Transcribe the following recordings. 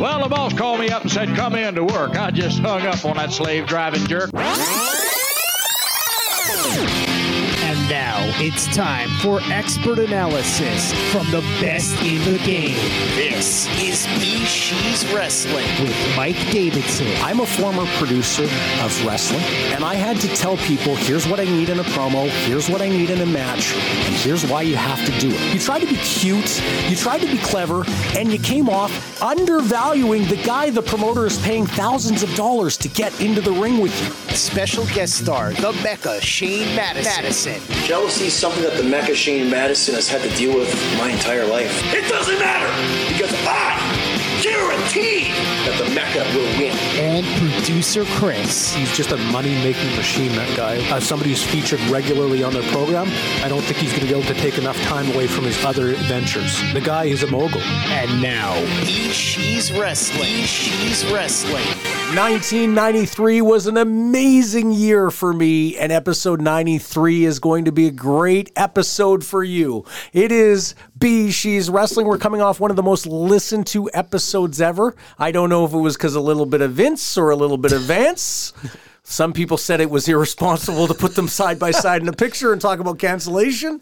Well, the boss called me up and said, come in to work. I just hung up on that slave driving jerk. And now it's time for expert analysis from the best in the game. This is BeezSheez Wrestling with Mike Davidson. I'm a former producer of wrestling, and I had to tell people here's what I need in a promo, here's what I need in a match, and here's why you have to do it. You tried to be cute, you tried to be clever, and you came off undervaluing the guy the promoter is paying thousands of dollars to get into the ring with you. Special guest star, the Mecca Shane Madison. Madison. Jealousy is something that the Mecca Shane Madison has had to deal with my entire life. It doesn't matter because I guarantee that the Mecca will win. And producer Chris. He's just a money making machine, that guy. As somebody who's featured regularly on their program, I don't think he's going to be able to take enough time away from his other ventures. The guy is a mogul. And now, BeezSheez Wrestling. BeezSheez Wrestling. 1993 was an amazing year for me, and episode 93 is going to be a great episode for you. It is BeezSheez Wrestling. We're coming off one of the most listened to episodes ever. I don't know if it was because a little bit of Vince or a little bit of Vance. Some people said it was irresponsible to put them side by side in a picture and talk about cancellation.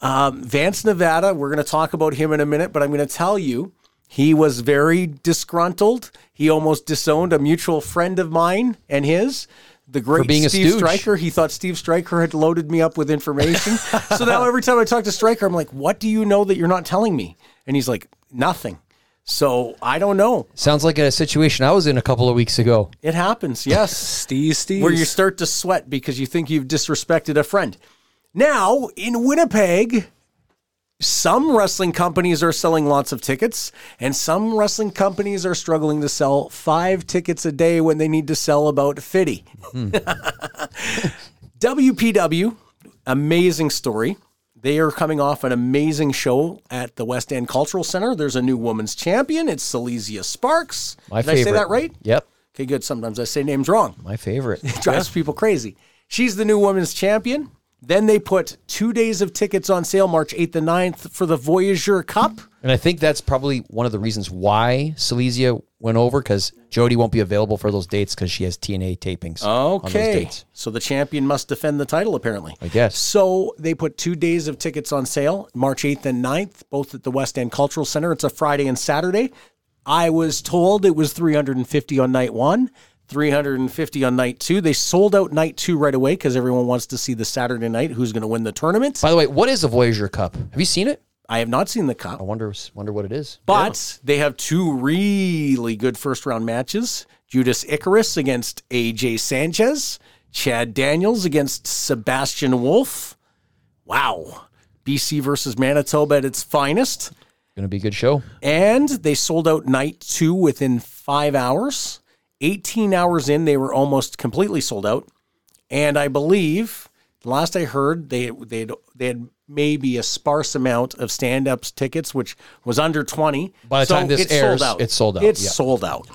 Um, Vance Nevada, we're going to talk about him in a minute, but I'm going to tell you he was very disgruntled. He almost disowned a mutual friend of mine and his. The great Steve. Stryker. He thought Steve Stryker had loaded me up with information. so now every time I talk to Stryker, I'm like, what do you know that you're not telling me? And he's like, nothing. So I don't know. Sounds like a situation I was in a couple of weeks ago. It happens, yes. Steve, Steve. Where you start to sweat because you think you've disrespected a friend. Now, in Winnipeg, some wrestling companies are selling lots of tickets, and some wrestling companies are struggling to sell five tickets a day when they need to sell about 50. Hmm. WPW, amazing story. They are coming off an amazing show at the West End Cultural Center. There's a new women's champion. It's Silesia Sparks. My Did I say that right? Yep, Okay, good. Sometimes I say names wrong my favorite. drives people crazy. She's the new women's champion. Then they put two days of tickets on sale, March 8th and 9th, for the Voyager Cup. And I think that's probably one of the reasons why Silesia went over because Jody won't be available for those dates because she has TNA tapings. On those Okay. dates. So the champion must defend the title, apparently. I guess. So they put two days of tickets on sale, March 8th and 9th, both at the West End Cultural Center. It's a Friday and Saturday. I was told it was 350 on night one, 350 on night two. They sold out night two right away because everyone wants to see the Saturday night who's going to win the tournament. By the way, what is the Voyager Cup? Have you seen it? I have not seen the cup. I wonder wonder what it is. But they have two really good first round matches Judas Icarus against AJ Sanchez, Chad Daniels against Sebastian Wolf. Wow. BC versus Manitoba at its finest. Going to be a good show. And they sold out night two within five hours. 18 hours in, they were almost completely sold out. And I believe, last I heard, they they had, they had maybe a sparse amount of stand ups tickets, which was under 20. By the time this it's airs, sold out. it's sold out, It's yeah. sold out.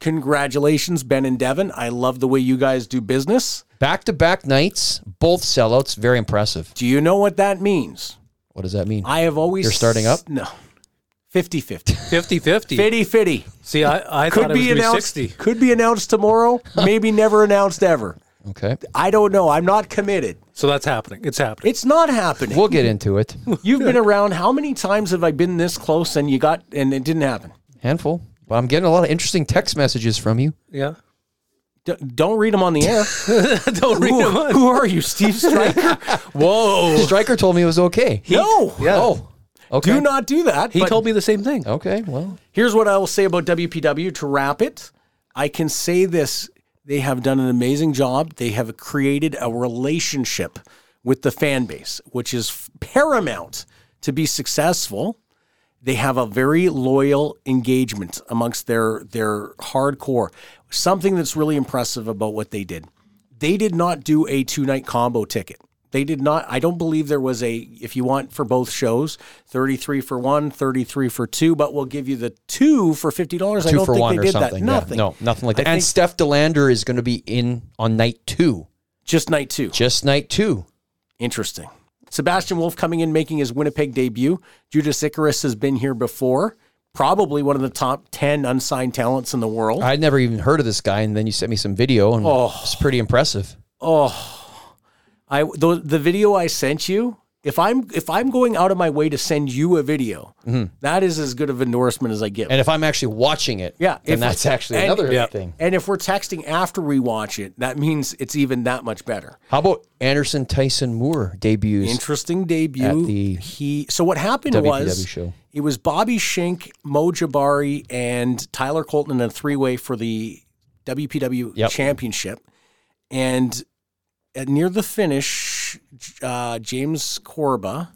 Congratulations, Ben and Devin. I love the way you guys do business. Back to back nights, both sellouts. Very impressive. Do you know what that means? What does that mean? I have always. You're starting up? No. 50 50. 50 50. 50 50. See, I, I could thought it be going be announced 60. could be announced tomorrow maybe never announced ever okay. i don't know i'm not committed So that's happening. It's happening. it's not happening We'll get into it. you've been around how many times have i been this close and you got and it didn't happen Handful. But I'm getting a lot of interesting text messages from you. yeah. D- don't read them on the air Don't read who, them on. who are you steve stryker Whoa. Stryker told me it was okay. no Yeah. Oh. Okay. do not do that He but told me the same thing. Okay. Well, here's what i will say about wpw to wrap it i can say this they have done an amazing job they have created a relationship with the fan base which is paramount to be successful they have a very loyal engagement amongst their their hardcore. Something that's really impressive about what they did. They did not do a two night combo ticket. They did not I don't believe there was a if you want for both shows, 33 for one, 33 for two, but we'll give you the two for $50. I two don't for think one they or did something. that. Yeah. Nothing. No, nothing like I that. And think Steph De Lander is going to be in on night two. just night 2. Just night two. Interesting. Sebastian Wolf coming in, making his Winnipeg debut. Judas Icarus has been here before. Probably one of the top 10 unsigned talents in the world. I'd never even heard of this guy, and then you sent me some video, and oh. it's pretty impressive. Oh. I the, the video I sent you. If I'm if I'm going out of my way to send you a video, that is as good of endorsement as I give. Mm-hmm. And if I'm actually watching it, Yeah, then if- that's actually and- another Yeah. thing. and if we're texting after we watch it, that means it's even that much better. How about Anderson Tyson Moore debuts? Interesting debut. At the he so what happened WPW was show. it was Bobby Shink, Mo Jabari, and Tyler Colton in a three way for the WPW Yep. championship. And at, near the finish, uh, James Corba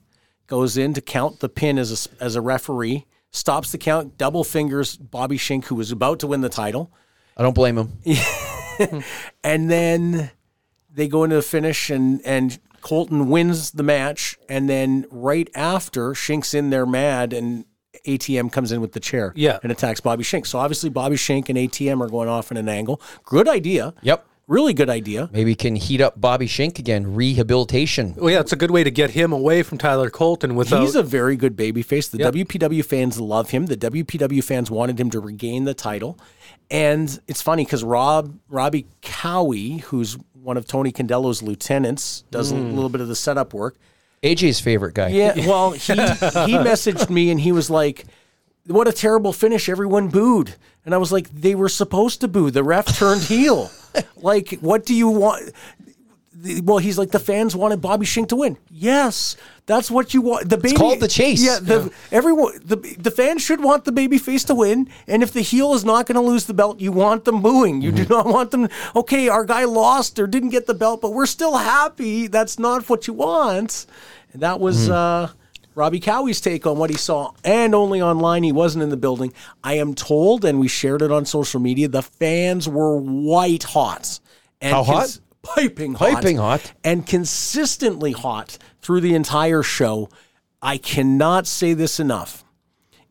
goes in to count the pin as a, as a referee, stops the count, double fingers Bobby Shink, who was about to win the title. I don't blame him. And then they go into the finish and and Colton wins the match. And then right after, Shink's in there mad and ATM comes in with the chair Yeah. and attacks Bobby Shink. So obviously Bobby Shink and ATM are going off in an angle. Good idea. Yep. Really good idea. Maybe can heat up Bobby Shink again. Rehabilitation. Well, yeah, it's a good way to get him away from Tyler Colton without. He's a very good babyface. The Yep. WPW fans love him. The WPW fans wanted him to regain the title. And it's funny because Rob Robbie Cowie, who's one of Tony Condello's lieutenants, does a hmm. little bit of the setup work. AJ's favorite guy. Yeah, well, he he messaged me and he was like, "What a terrible finish! Everyone booed." And I was like, "They were supposed to boo. The ref turned heel. Like, what do you want?" Well, he's like the fans wanted Bobby Shink to win. Yes, that's what you want. The baby called the chase. Yeah, the everyone the the fans should want the baby face to win. And if the heel is not going to lose the belt, you want them booing. You do not want them. Okay, our guy lost or didn't get the belt, but we're still happy. That's not what you want. And that was uh, Robbie Cowie's take on what he saw, and only online. He wasn't in the building. I am told, and we shared it on social media. The fans were white hot. And How hot? piping hot. Piping hot. And consistently hot through the entire show. I cannot say this enough.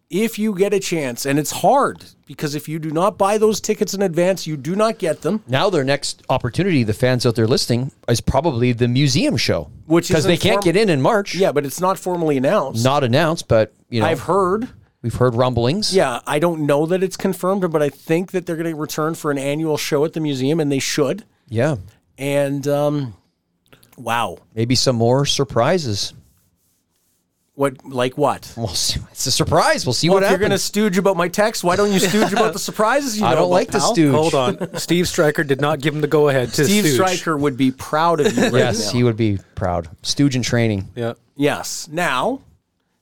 If you get a chance, and it's hard because if you do not buy those tickets in advance, you do not get them. Now their next opportunity, the fans out there listening, is probably the museum show, Which because they can't form- get in in March. Yeah, but it's not formally announced. not announced, but you know I've heard. we've heard rumblings. Yeah, I don't know that it's confirmed, but I think that they're going to return for an annual show at the museum, and they should. yeah. And um, wow, Maybe some more surprises. What like what? We'll see. It's a surprise. We'll see Well, what if you're going to stooge about my text, why don't you stooge about the surprises you know I don't about, like the pal? stooge. Hold on. Steve Stryker did not give him the go ahead to Steve stooge. Stryker would be proud of you right Yes, now. he would be proud. Stooge in training. Yeah. Yes. Now,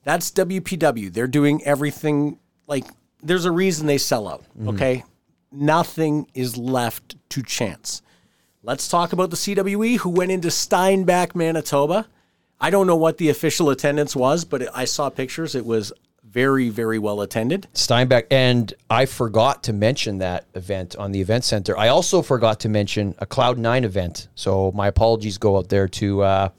that's WPW. They're doing everything like there's a reason they sell out. Mm-hmm. Okay. Nothing is left to chance. Let's talk about the CWE who went into Steinbach, Manitoba. I don't know what the official attendance was, but I saw pictures. It was very, very well attended. Steinbach. And I forgot to mention that event on the event center. I also forgot to mention a Cloud Nine event. So my apologies go out there to uh,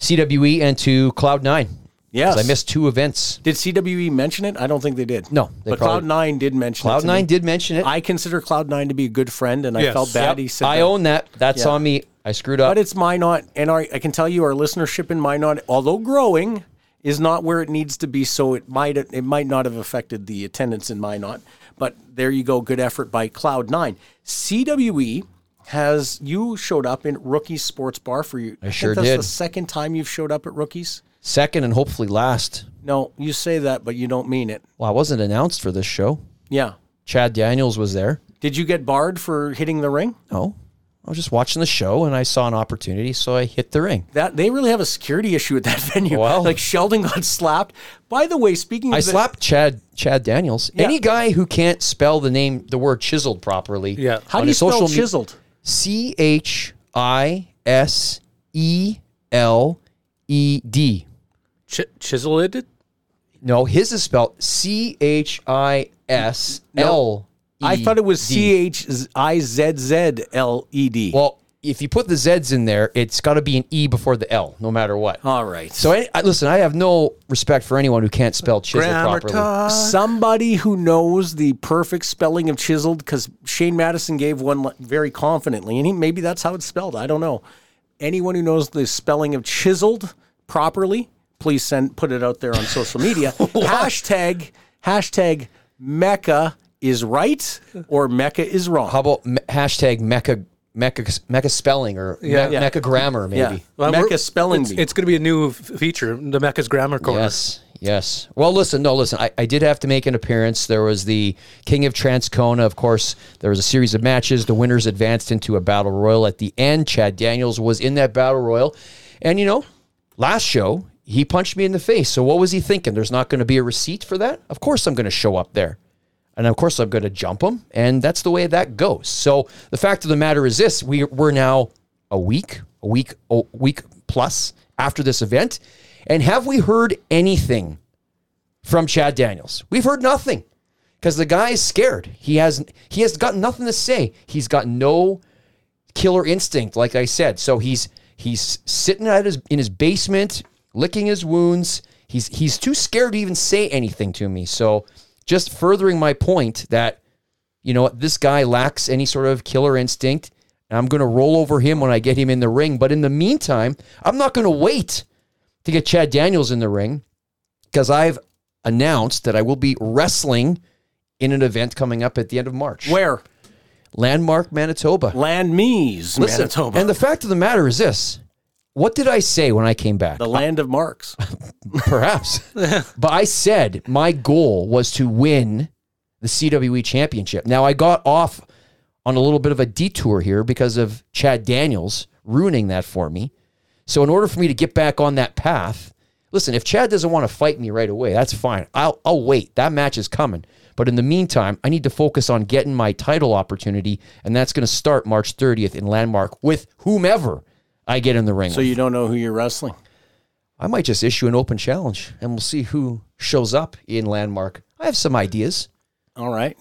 CWE and to Cloud Nine. Yes. I missed two events. Did CWE mention it? I don't think they did. No, they but probably- Cloud9 did mention it. Cloud9 me. did mention it. I consider Cloud9 to be a good friend, and I felt bad. Yep, He said I that. own that. That's Yeah. on me. I screwed up. But it's Minot, and our, I can tell you our listenership in Minot, although growing, is not where it needs to be. So it might it might not have affected the attendance in Minot. But there you go, good effort by Cloud Nine. CWE has you showed up in Rookies Sports Bar for you. I, sure think that's did. The second time you've showed up at Rookies. Second and hopefully last. No, you say that, but you don't mean it. Well, I wasn't announced for this show. Yeah. Chad Daniels was there. Did you get barred for hitting the ring? No, I was just watching the show and I saw an opportunity, so I hit the ring. That they really have a security issue at that venue. Well- like Sheldon got slapped. By the way, speaking of I the- slapped Chad Chad Daniels. Yeah. Any guy who can't spell the name, the word chiseled properly. Yeah. how do you spell social chiseled? C H I S E L E D. Ch- chiseled? No, his is spelled C H I S L. I thought it was C H I Z Z L E D. Well, if you put the Z's in there, it's got to be an E before the L, no matter what. All right. So, any, I- listen, I have no respect for anyone who can't spell chisel Grammar properly. talk. somebody who knows the perfect spelling of chiseled, because Shane Madison gave one li- very confidently, and he, maybe that's how it's spelled. I don't know. Anyone who knows the spelling of chiseled, properly, please send put it out there on social media. hashtag hashtag Mecca is right or Mecca is wrong. How about me- hashtag Mecca Mecca Mecca spelling or Me- Yeah. Mecca grammar maybe? yeah, Well, Mecca spelling It's, it's going to be a new f- feature, the Mecca's Grammar Corner. Yes, yes. Well, listen, no, listen. I, I did have to make an appearance. There was the King of Transcona. Of course, there was a series of matches. The winners advanced into a battle royal at the end. Chad Daniels was in that battle royal, and you know, last show he punched me in the face. So what was he thinking? There's not going to be a receipt for that. Of course, I'm going to show up there. And of course, I'm going to jump him. And that's the way that goes. So the fact of the matter is this we, we're now a week, a week, a week plus after this event. And have we heard anything from Chad Daniels? We've heard nothing because the guy is scared. He has he has got nothing to say. He's got no killer instinct, like I said. So he's he's sitting at his in his basement, licking his wounds. He's he's too scared to even say anything to me. So just furthering my point that you know what, this guy lacks any sort of killer instinct. And I'm going to roll over him when I get him in the ring. But in the meantime, I'm not going to wait to get Chad Daniels in the ring because I've announced that I will be wrestling in an event coming up at the end of March. Where Landmark, Manitoba. land me's Listen, Manitoba, and the fact of the matter is this. What did I say when I came back? the land of marks. Perhaps. but I said my goal was to win the CWE championship. Now I got off on a little bit of a detour here because of Chad Daniels ruining that for me. So in order for me to get back on that path, listen, if Chad doesn't want to fight me right away, that's fine. I'll I'll wait. That match is coming. But in the meantime, I need to focus on getting my title opportunity, and that's going to start March 30th in Landmark with whomever I get in the ring. So with. you don't know who you're wrestling. I might just issue an open challenge and we'll see who shows up in Landmark. I have some ideas. All right.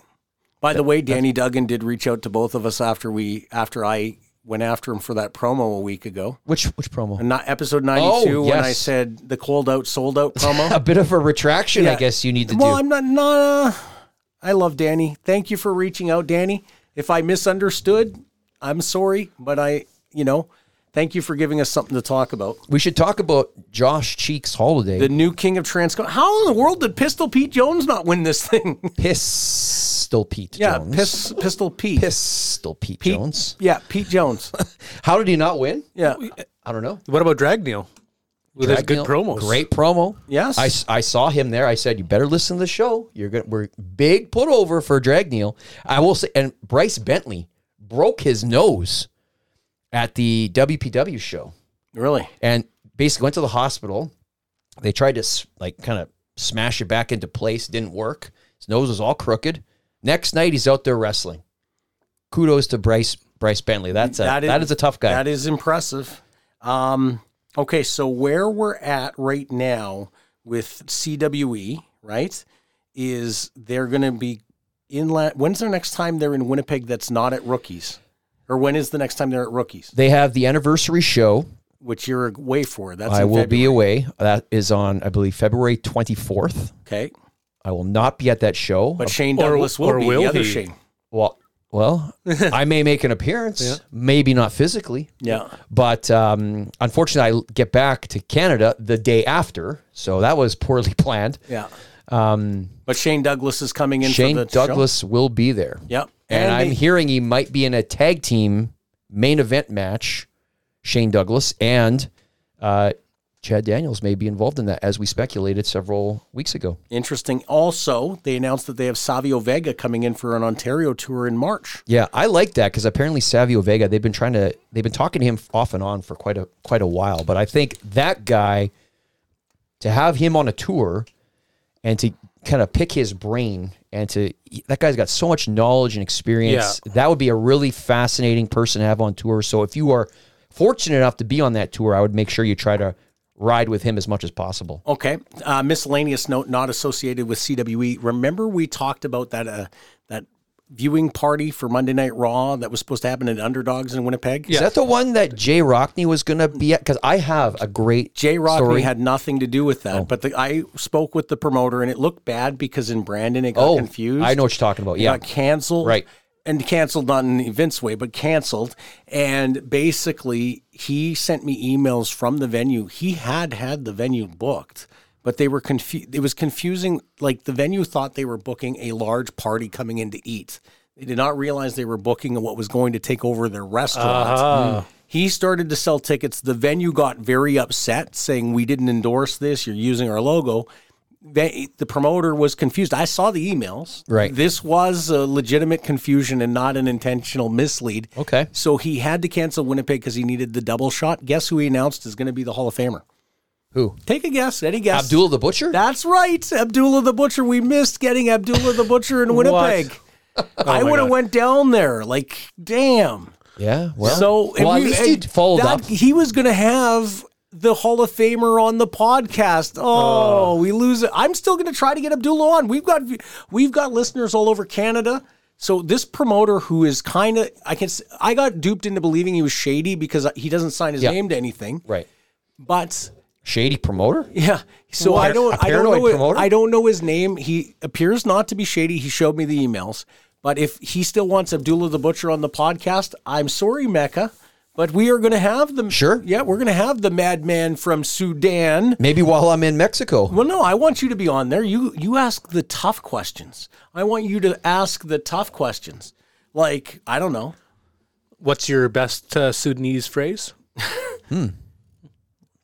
By the way, Danny Duggan did reach out to both of us after we after I went after him for that promo a week ago. Which which promo? Not episode 92 when I said the cold out sold out promo. A bit of a retraction, I guess you need to well, do. Well, I'm not not uh, I love Danny. Thank you for reaching out, Danny. If I misunderstood, I'm sorry, but I, you know, thank you for giving us something to talk about. we should talk about Josh Cheek's holiday. The new king of Transcon. How in the world did Pistol Pete Jones not win this thing? Pistol Pete yeah, Jones. Pis, Pistol Pete. Pistol Pete, Pete- Jones. Yeah, Pete Jones. How did he not win? Yeah. I don't know. What about Dragneel? With his good Dragneel, promos. Great promo. Yes. I, I saw him there. I said, "You better listen to the show. You're gonna we're big put over for Dragneel." I will say, and Bryce Bentley broke his nose at the WPW show. Really? and basically went to the hospital. They tried to like kind of smash it back into place. Didn't work. His nose was all crooked. Next night, he's out there wrestling. Kudos to Bryce Bryce Bentley. That's a that is, a tough guy. That is impressive. Um, okay, so where we're at right now with CWE, right, is they're going to be in. La- when's their next time they're in Winnipeg? That's not at Rookies, or when is the next time they're at Rookies? they have the anniversary show. Which you're away for? That's I in will be away. That is on, I believe, February twenty fourth. Okay, I will not be at that show. but Shane Or- Douglas will or be will the other he? Shane. well, well, I may make an appearance. Maybe not physically. Yeah. But um, unfortunately, I get back to Canada the day after, so that was poorly planned. Yeah. Um, But Shane Douglas is coming in. Shane for the show. Douglas will be there. Yep. And, I'm they- hearing he might be in a tag team main event match. Shane Douglas and uh, Chad Daniels may be involved in that, as we speculated several weeks ago. Interesting. Also, they announced that they have Savio Vega coming in for an Ontario tour in March. Yeah, I like that because apparently Savio Vega, they've been trying to, they've been talking to him off and on for quite a quite a while. But I think that guy, to have him on a tour, and to kind of pick his brain, and to that guy's got so much knowledge and experience. That would be a really fascinating person to have on tour. So if you are fortunate enough to be on that tour, I would make sure you try to ride with him as much as possible. Okay. Uh, miscellaneous note not associated with CWE. Remember we talked about that uh, that viewing party for Monday Night Raw that was supposed to happen at Underdogs in Winnipeg? Is that the one that Jay Rockney was going to be at? Because I have a great Jay Rockney story. had nothing to do with Oh. that, but the, I spoke with the promoter and it looked bad because in Brandon it got oh, confused. I know what you're talking about. It Yeah, got canceled. Right. and canceled not in the Vince way, but canceled. And basically, he sent me emails from the venue. He had had the venue booked, but they were confused. It was confusing. Like the venue thought they were booking a large party coming in to eat. They did not realize they were booking what was going to take over their restaurant. Uh-huh. Hmm. He started to sell tickets. The venue got very upset, saying, We didn't endorse this. You're using our logo. They, the promoter was confused. I saw the emails. Right. This was a legitimate confusion and not an intentional mislead. Okay. So he had to cancel Winnipeg because he needed the double shot. Guess who he announced is going to be the Hall of Famer? Who? Take a guess. Any guess? Abdullah the Butcher? That's right. Abdullah the Butcher. We missed getting Abdullah the Butcher in Winnipeg. Oh I would have went down there. Like, damn. yeah. Well, So well, at we- least you followed that- up. He was going to have the Hall of Famer on the podcast. Oh, oh. we lose it. I'm still going to try to get Abdullah on. We've got we've got listeners all over Canada. So this promoter who is kind of I can I got duped into believing he was shady because he doesn't sign his Yeah. name to anything. Right. But Shady promoter? yeah. So What? I don't A I don't know promoter? I don't know his name. He appears not to be shady. He showed me the emails. But if he still wants Abdullah the Butcher on the podcast, I'm sorry, Mecca. But we are going to have them. Sure. Yeah, we're going to have the madman from Sudan. Maybe while I'm in Mexico. Well, no, I want you to be on there. You you ask the tough questions. I want you to ask the tough questions. Like I don't know. What's your best uh, Sudanese phrase?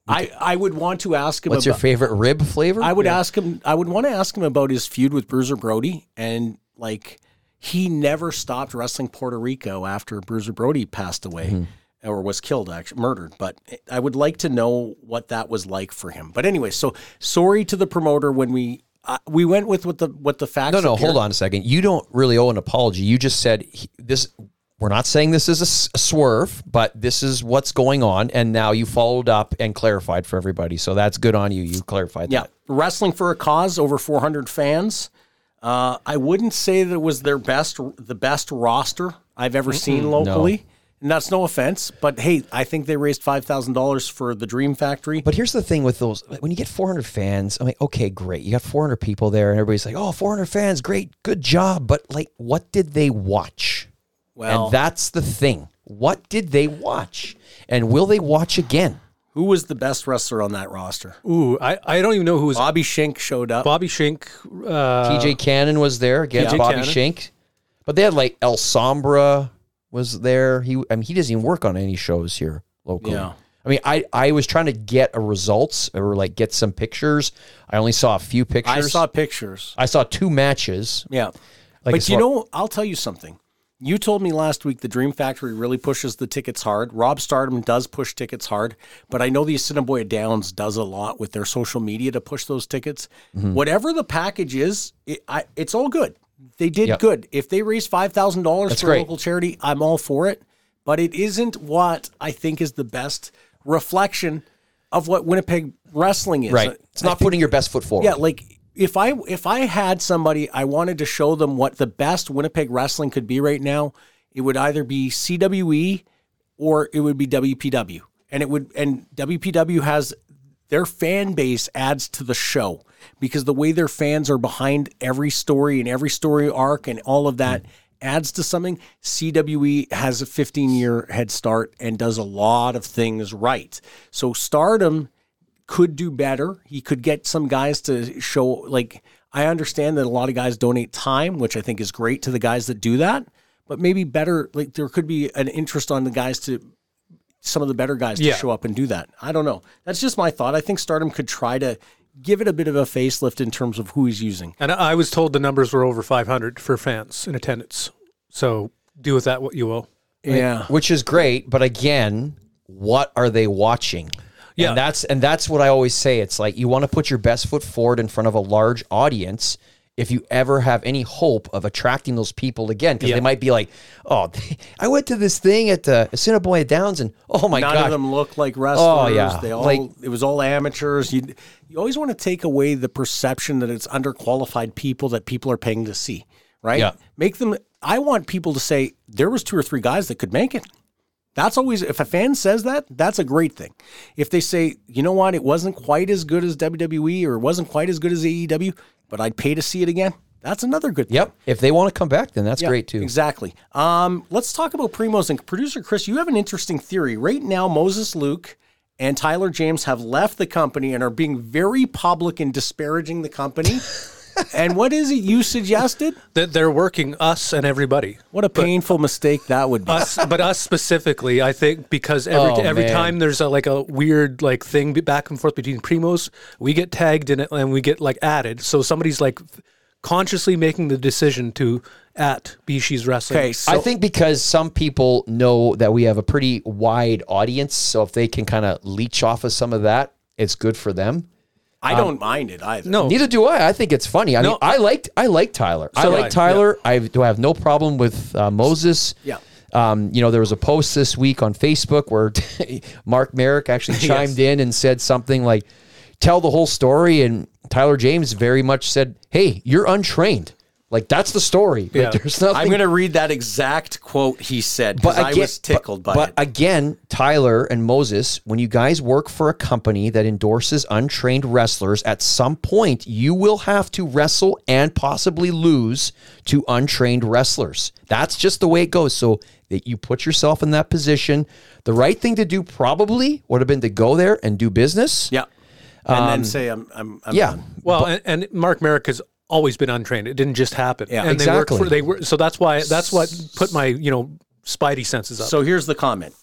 I I would want to ask him. What's your favorite rib flavor? I would ask him. I would want to ask him about his feud with Bruiser Brody, and like he never stopped wrestling Puerto Rico after Bruiser Brody passed away Mm-hmm. or was killed, actually murdered. But I would like to know what that was like for him. But anyway, so sorry to the promoter when we uh, we went with what the what the facts. No, no, appear. hold on a second. You don't really owe an apology. You just said he- this. We're not saying this is a swerve, but this is what's going on, and now you followed up and clarified for everybody. So that's good on you. You clarified that. Yeah, that. wrestling for a cause, over 400 fans. Uh, I wouldn't say that it was their best, the best roster I've ever seen locally, and that's no offense. But hey, I think they raised five thousand dollars for the Dream Factory. But here's the thing with those: when you get 400 fans, I'm like, okay, great. You got 400 people there, and everybody's like, oh, 400 fans, great, good job. But like, what did they watch? Well, and that's the thing. What did they watch? And will they watch again? who was the best wrestler on that roster? Ooh, I, I don't even know who was Bobby Shink showed up. Bobby Shink. Uh, TJ Cannon was there against TJ Bobby Cannon. Shank, but they had like El Sombra was there. He, I mean, he doesn't even work on any shows here locally. Yeah. I mean, I, I was trying to get a results or like get some pictures. I only saw a few pictures. I saw pictures. I saw two matches. Yeah, Like but you far- know, I'll tell you something. You told me last week the Dream Factory really pushes the tickets hard. Rob Stardom does push tickets hard, but I know the Assiniboia Downs does a lot with their social media to push those tickets. Mm-hmm. Whatever the package is, it, I, it's all good. They did Yep. good. If they raise five thousand dollars for great. a local charity, I'm all for it. But it isn't what I think is the best reflection of what Winnipeg wrestling is. Right. It's I not think- putting your best foot forward. yeah, like if I if I had somebody I wanted to show them what the best Winnipeg wrestling could be right now, it would either be CWE or it would be WPW. And it would and WPW has their fan base adds to the show because the way their fans are behind every story and every story arc and all of that adds to something. CWE has a 15 year head start and does a lot of things right. So Stardom could do better. He could get some guys to show like I understand that a lot of guys donate time, which I think is great to the guys that do that, but maybe better like there could be an interest on the guys to some of the better guys to Yeah. show up and do that. I don't know. That's just my thought. I think Stardom could try to give it a bit of a facelift in terms of who he's using. And I I was told the numbers were over 500 for fans in attendance. So do with that what you will. Yeah. which is great but again what are they watching Yeah. and that's and that's what i always say it's like you want to put your best foot forward in front of a large audience if you ever have any hope of attracting those people again because they might be like oh i went to this thing at the Assiniboia downs and oh my god, None god of them look like oh, wrestlers. Oh, yeah. They all Like- it was all amateurs. You you always want to take away the perception that it's underqualified people that people are paying to see, right? Yeah. Make them I want people to say there was two or three guys that could make it. That's always if a fan says that, that's a great thing. If they say, you know what, it wasn't quite as good as WWE or it wasn't quite as good as AEW, but I'd pay to see it again, That's another good thing. Yep. If they want to come back, then that's Yeah, great too. Exactly. Um, let's talk about Primos and producer Chris. You have an interesting theory. Right now, Moses Luke and Tyler James have left the company and are being very public in disparaging the company. and what is it you suggested? That they're working us and everybody. What a painful mistake that would be. Us, but us specifically, I think, because every Oh, every man. time there's a, like a weird like thing back and forth between primos, we get tagged in it and we get like added. So somebody's like consciously making the decision to at BeezSheez Wrestling. Okay, so I think because some people know that we have a pretty wide audience, so if they can kind of leech off of some of that, it's good for them. I don't mind it either. no, Neither do I. I think it's funny. I No, mean, I liked I like Tyler. I So do like I, Tyler. I do I have no problem with uh, Moses. Yeah. Um, you know, there was a post this week on Facebook where Mark Merrick actually chimed in and said something like, "Tell the whole story." And Tyler James very much said, "Hey, you're untrained. Like that's the story. Like, there's nothing." I'm going to read that exact quote he said because I was tickled but, by but it. again, Tyler and Moses, when you guys work for a company that endorses untrained wrestlers, at some point you will have to wrestle and possibly lose to untrained wrestlers. That's just the way it goes. So that you put yourself in that position. The right thing to do probably would have been to go there and do business. yeah. And then say, I'm, I'm, I'm Um, Yeah. done. Well, and, and Mark Merrick has always been untrained. It didn't just happen. Yeah. and they Exactly. for they were so that's why that's what put my you know spidey senses up. So here's the comment.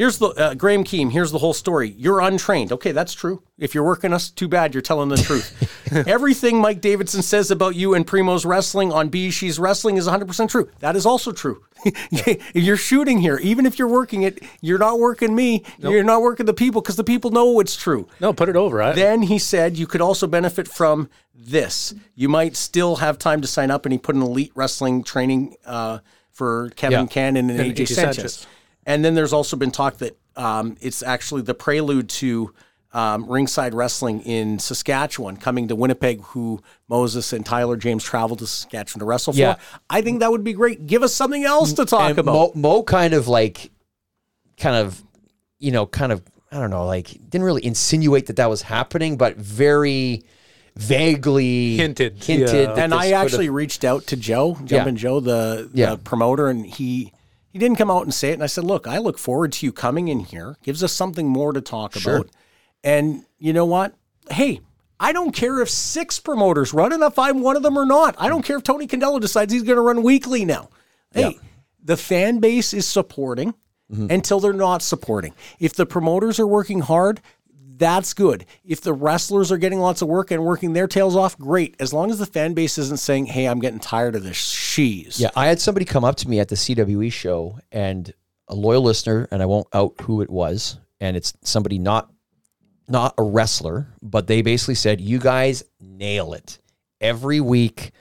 Here's the uh, Graham Keem. Here's the whole story. You're untrained. Okay, that's true. If you're working us, too bad. You're telling the truth. Everything Mike Davidson says about you and Primo's wrestling on BeezSheez Wrestling is 100% true. That is also true. you're shooting here. Even if you're working it, you're not working me. You're not working the people because the people know it's true. no, put it over. I, Then he said you could also benefit from this. You might still have time to sign up, and he put an elite wrestling training uh, for Kevin Yeah. Cannon and, And AJ, AJ Sanchez. Sanchez. And then there's also been talk that um, it's actually the prelude to um, Ringside Wrestling in Saskatchewan coming to Winnipeg, who Moses and Tyler James traveled to Saskatchewan to wrestle Yeah. for. I think that would be great. Give us something else to talk And about. Mo, Mo kind of like, kind of, you know, kind of, I don't know, like didn't really insinuate that that was happening, but very vaguely Hinted, hinted. yeah. and I could have- actually reached out to Joe, Jumpin' Joe, the, the promoter, and he he didn't come out and say it. And I said, "Look, I look forward to you coming in here. Gives us something more to talk about." And you know what? Hey, I don't care if six promoters run it, if I'm one of them or not. I don't care if Tony Condello decides he's going to run weekly now. Hey, the fan base is supporting mm-hmm. until they're not supporting. If the promoters are working hard, that's good. If the wrestlers are getting lots of work and working their tails off, great. As long as the fan base isn't saying, "Hey, I'm getting tired of this she's." Yeah, I had somebody come up to me at the CWE show and a loyal listener, and I won't out who it was, and it's somebody not not a wrestler, but they basically said, "You guys nail it every week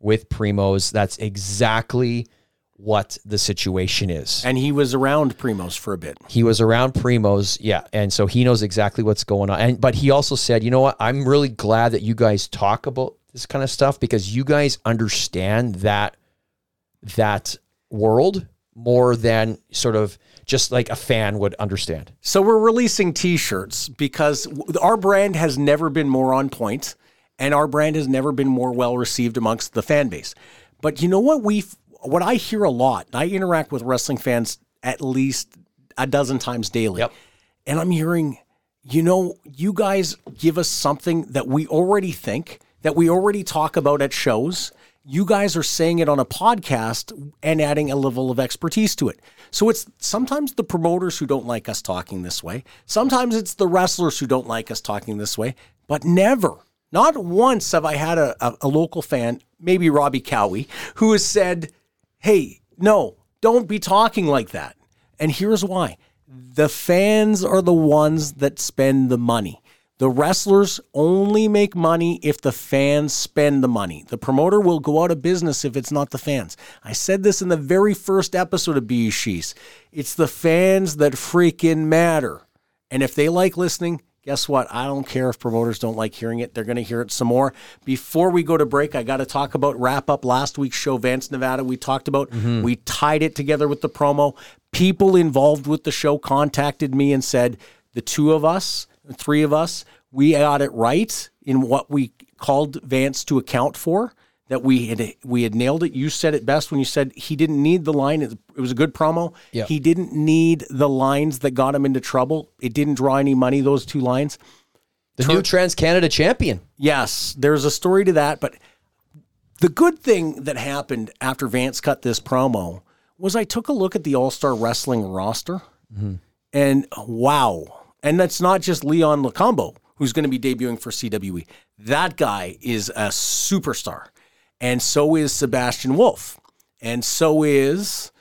with primos. That's exactly what the situation is." And he was around Primos for a bit. he was around primos yeah and so he knows exactly what's going on and but he also said you know what i'm really glad that you guys talk about this kind of stuff because you guys understand that that world more than sort of just like a fan would understand So we're releasing T-shirts because our brand has never been more on point, and our brand has never been more well received amongst the fan base. But you know what we what I hear a lot. I interact with wrestling fans at least a dozen times daily, Yep. and I'm hearing, you know, you guys give us something that we already think that we already talk about at shows. You guys are saying it on a podcast and adding a level of expertise to it. So it's sometimes the promoters who don't like us talking this way. Sometimes it's the wrestlers who don't like us talking this way, but never, not once have I had a, a, a local fan, maybe Robbie Cowie, who has said, Hey, no, don't be talking like that. And here's why the fans are the ones that spend the money. The wrestlers only make money if the fans spend the money. The promoter will go out of business if it's not the fans. I said this in the very first episode of BeezSheez. It's the fans that freaking matter. And if they like listening, guess what? I don't care if promoters don't like hearing it. They're going to hear it some more. Before we go to break, I got to talk about wrap up last week's show, Vance, Nevada. We talked about, mm-hmm. we tied it together with the promo. People involved with the show contacted me and said, the two of us, the three of us, we got it right in what we called Vance to account for. That we had we had nailed it. You said it best when you said he didn't need the line. It, was a good promo. Yeah. He didn't need the lines that got him into trouble. It didn't draw any money. Those two lines. The new Trans Canada champion. Yes, there's a story to that, but the good thing that happened after Vance cut this promo was I took a look at the All Star Wrestling roster, mm-hmm. and wow! And that's not just Leon Lacombo who's going to be debuting for CWE. That guy is a superstar, and so is Sebastian Wolf, and so is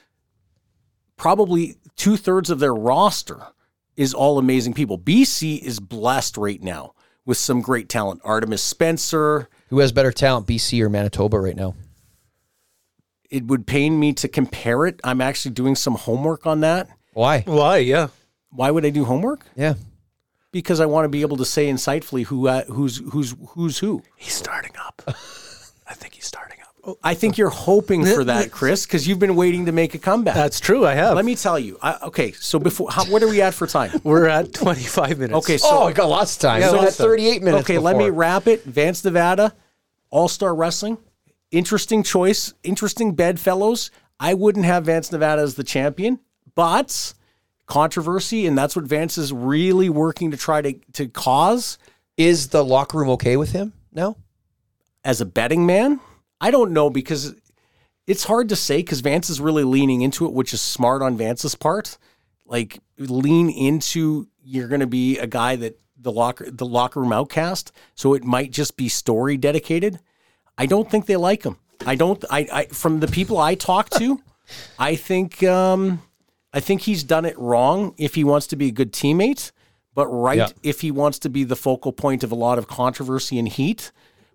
probably two thirds of their roster is all amazing people. BC is blessed right now with some great talent. Artemis Spencer. Who has better talent, BC or Manitoba right now? It would pain me to compare it. I'm actually doing some homework on that. Why? Why? Yeah. Why would I do homework? Yeah. Because I want to be able to say insightfully who uh, who's who's who's who. He's starting up. I think he's starting up. Oh, I think you're hoping for that, Chris, because you've been waiting to make a comeback. That's true. I have. Let me tell you. I, okay, so before, how, what are we at for time? We're at 25 minutes. Okay, so oh, I got lots of time. Yeah, so at 38 minutes. Okay, let me wrap it. Vance Nevada, All Star Wrestling, interesting choice, interesting bedfellows. I wouldn't have Vance Nevada as the champion, but controversy, and that's what Vance is really working to try to to cause Is the locker room okay with him now? As a betting man. I don't know because it's hard to say because Vance is really leaning into it, which is smart on Vance's part. Like lean into you're going to be a guy that the locker the locker room outcast, so it might just be story dedicated. I don't think they like him. I don't. I, I from the people I talk to, I think um, I think he's done it wrong if he wants to be a good teammate, but right Yeah. if he wants to be the focal point of a lot of controversy and heat,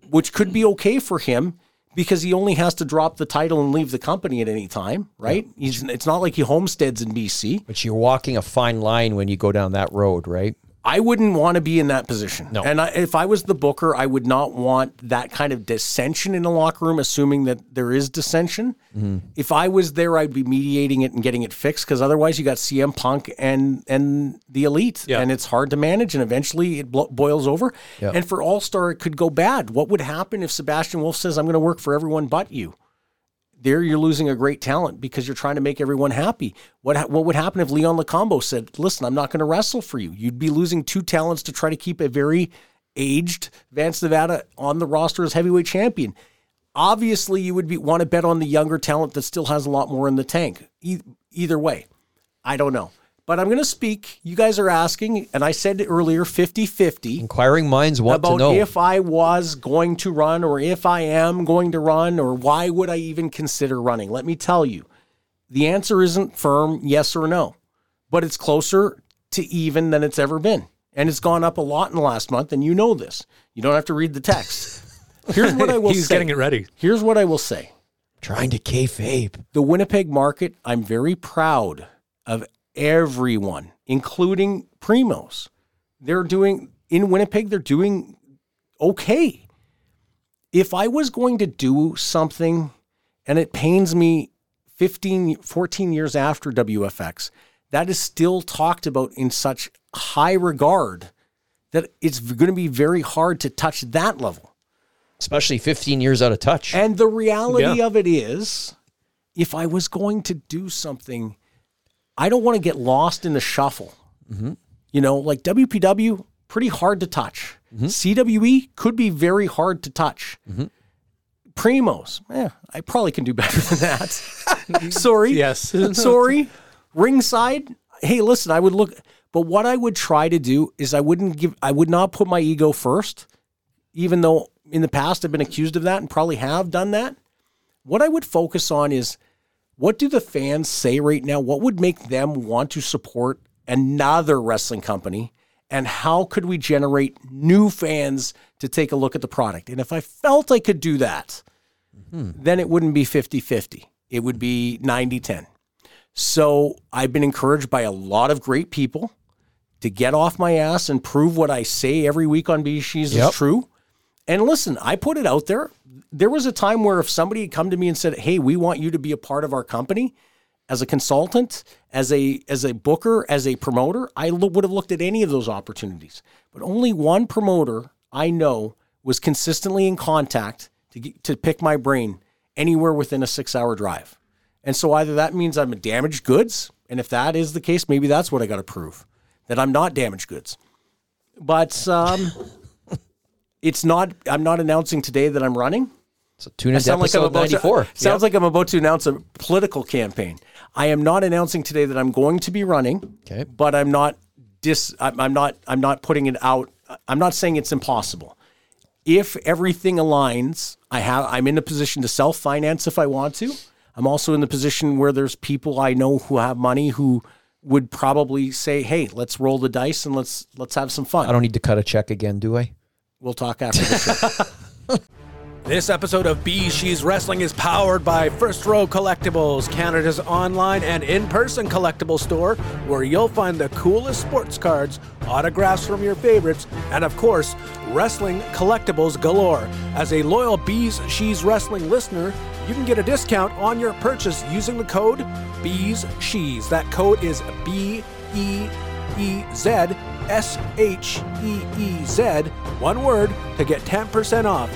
which could be okay for him because he only has to drop the title and leave the company at any time, right? He's it's not like he homesteads in BC. But you're walking a fine line when you go down that road, right? I wouldn't want to be in that position. No. And I, if I was the booker, I would not want that kind of dissension in the locker room, assuming that there is dissension. Mm-hmm. If I was there, I'd be mediating it and getting it fixed because otherwise you got CM Punk and and the elite, Yeah. and it's hard to manage, and eventually it blo- boils over. Yeah. And for All Star, it could go bad. What would happen if Sebastian Wolf says, "I'm going to work for everyone but you"? There you're losing a great talent because you're trying to make everyone happy. What ha- what would happen if Leon Lacombo said, "Listen, I'm not going to wrestle for you." You'd be losing two talents to try to keep a very aged Vance Nevada on the roster as heavyweight champion. Obviously, you would be want to bet on the younger talent that still has a lot more in the tank. E- either way, I don't know. But I'm going to speak. You guys are asking, and I said earlier 50 50 Inquiring minds want about to know. if I was going to run or if I am going to run or why would I even consider running. Let me tell you, the answer isn't firm yes or no, but it's closer to even than it's ever been. And it's gone up a lot in the last month, and you know this. You don't have to read the text. Here's what I will He's say. getting it ready. Here's what I will say. Trying to kayfabe. The Winnipeg market, I'm very proud of everyone, including Primos. They're doing in Winnipeg, they're doing okay. If I was going to do something, and it pains me 15, 14 years after WFX, that is still talked about in such high regard that it's going to be very hard to touch that level. Especially 15 years out of touch. And the reality Yeah. of it is, if I was going to do something, I don't want to get lost in the shuffle. You know, like WPW, pretty hard to touch. CWE could be very hard to touch. Primos, yeah, I probably can do better than that. Sorry. Yes. Sorry. Ringside. Hey, listen, I would look, but what I would try to do is I wouldn't give, I would not put my ego first, even though in the past I've been accused of that and probably have done that. What I would focus on is what do the fans say right now? What would make them want to support another wrestling company? And how could we generate new fans to take a look at the product? And if I felt I could do that, hmm. then it wouldn't be 50 50. It would be 90 10. So I've been encouraged by a lot of great people to get off my ass and prove what I say every week on BeezSheez Yep. is true. And listen, I put it out there. There was a time where if somebody had come to me and said, "Hey, we want you to be a part of our company as a consultant, as a as a booker, as a promoter," I lo- would have looked at any of those opportunities. But only one promoter I know was consistently in contact to get, to pick my brain anywhere within a six hour drive. And so either that means I'm damaged goods, and if that is the case, maybe that's what I got to prove that I'm not damaged goods. But um, it's not. I'm not announcing today that I'm running. So tune I into sound like episode ninety four. to, sounds like I'm about to announce a political campaign. I am not announcing today that I'm going to be running. Okay. But I'm not dis. I'm, I'm not. I'm not putting it out. I'm not saying it's impossible. If everything aligns, I have. I'm in a position to self finance if I want to. I'm also in the position where there's people I know who have money who would probably say, "Hey, let's roll the dice and let's let's have some fun." I don't need to cut a check again, do I? We'll talk after the show. This episode of BeezSheez Wrestling is powered by First Row Collectibles, Canada's online and in person collectible store, where you'll find the coolest sports cards, autographs from your favorites, and of course, wrestling collectibles galore. As a loyal BeezSheez Wrestling listener, you can get a discount on your purchase using the code Bees She's. That code is B E E Z S H E E Z, one word, to get 10% off.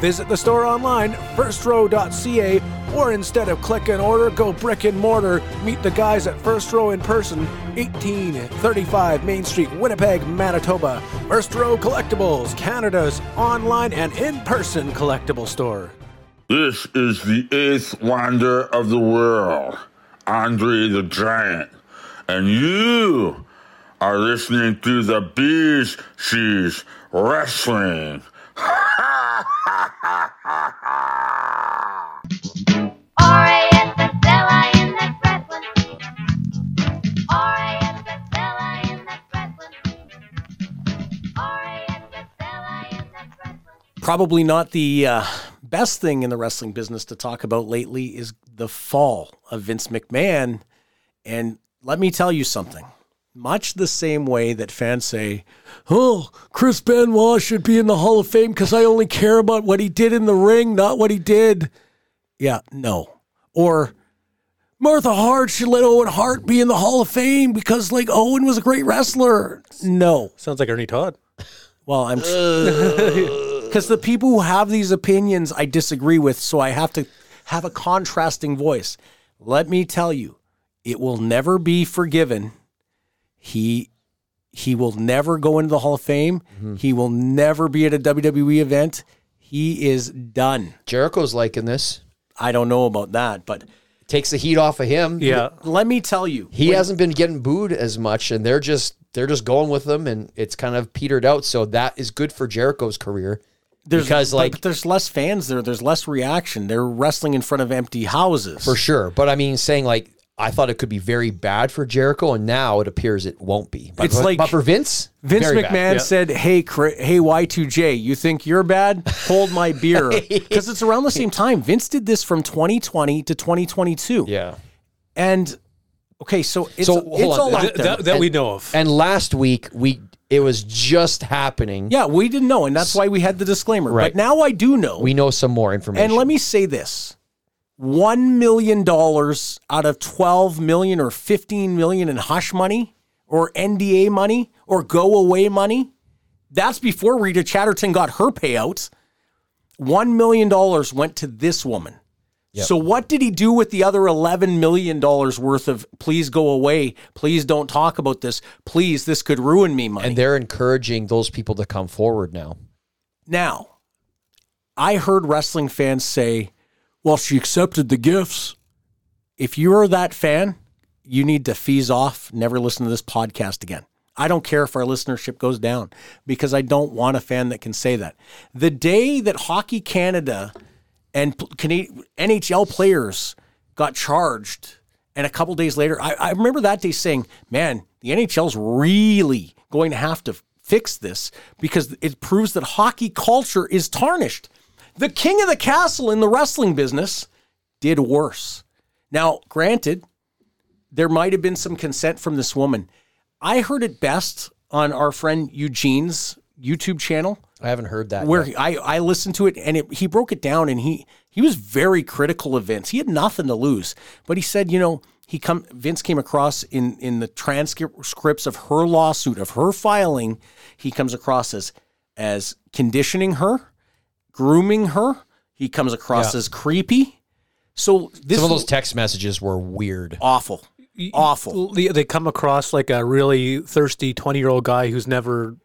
Visit the store online, firstrow.ca, or instead of click and order, go brick and mortar. Meet the guys at First Row in person, 1835 Main Street, Winnipeg, Manitoba. First Row Collectibles, Canada's online and in person collectible store. This is the eighth wonder of the world, Andre the Giant. And you are listening to the Bees She's Wrestling. probably not the uh, best thing in the wrestling business to talk about lately is the fall of Vince McMahon. And let me tell you something. Much the same way that fans say, oh, Chris Benoit should be in the Hall of Fame because I only care about what he did in the ring, not what he did. Yeah, no. Or Martha Hart should let Owen Hart be in the Hall of Fame because, like, Owen was a great wrestler. No. Sounds like Ernie Todd. Well, I'm because the people who have these opinions I disagree with, so I have to have a contrasting voice. Let me tell you, it will never be forgiven. He he will never go into the Hall of Fame. Mm-hmm. He will never be at a WWE event. He is done. Jericho's liking this. I don't know about that, but Takes the heat off of him. Yeah. let me tell you, He hasn't been getting booed as much, and they're just they're just going with him, and it's kind of petered out. So that is good for Jericho's career. there's because, like- but there's less fans there. There's less reaction. They're wrestling in front of empty houses. For sure. But I mean, saying like, I thought it could be very bad for Jericho, and now it appears it won't be. But, It's but- like- but for Vince, Vince very McMahon bad. said, "Hey, hey, Y2J, you think you're bad? Hold my beer." Because it's around the same time. Vince did this from 2020 to 2022. Yeah. And okay, so it's So, hold it's on. all Th- out Th- there. that that we know of. And last week we it was just happening. yeah, we didn't know, and that's why we had the disclaimer. Right. But now I do know. We know some more information. and let me say this: one million dollars out of 12 million or 15 million in hush money or NDA money or go away money. That's before Rita Chatterton got her payouts. $1 million went to this woman. So, what did he do with the other $11 million worth of please go away? Please don't talk about this. Please, this could ruin me money? and they're encouraging those people to come forward now. Now, I heard wrestling fans say, well, she accepted the gifts. If you're that fan, you need to fees off, never listen to this podcast again. I don't care if our listenership goes down because I don't want a fan that can say that. The day that Hockey Canada and NHL players got charged, and a couple days later, I, I remember that day saying, man, the NHL's really going to have to fix this because it proves that hockey culture is tarnished. The king of the castle in the wrestling business did worse. Now, granted, there might have been some consent from this woman. I heard it best on our friend Eugene's YouTube channel I haven't heard that. where yet. I, I listened to it and it, he broke it down and he he was very critical of Vince. He had nothing to lose, but he said, you know, he come Vince came across in in the transcripts of her lawsuit of her filing, he comes across as as conditioning her, grooming her, He comes across Yeah. as creepy. So this Some of those text messages were weird. awful, awful. They, they come across like a really thirsty 20 year old guy who's never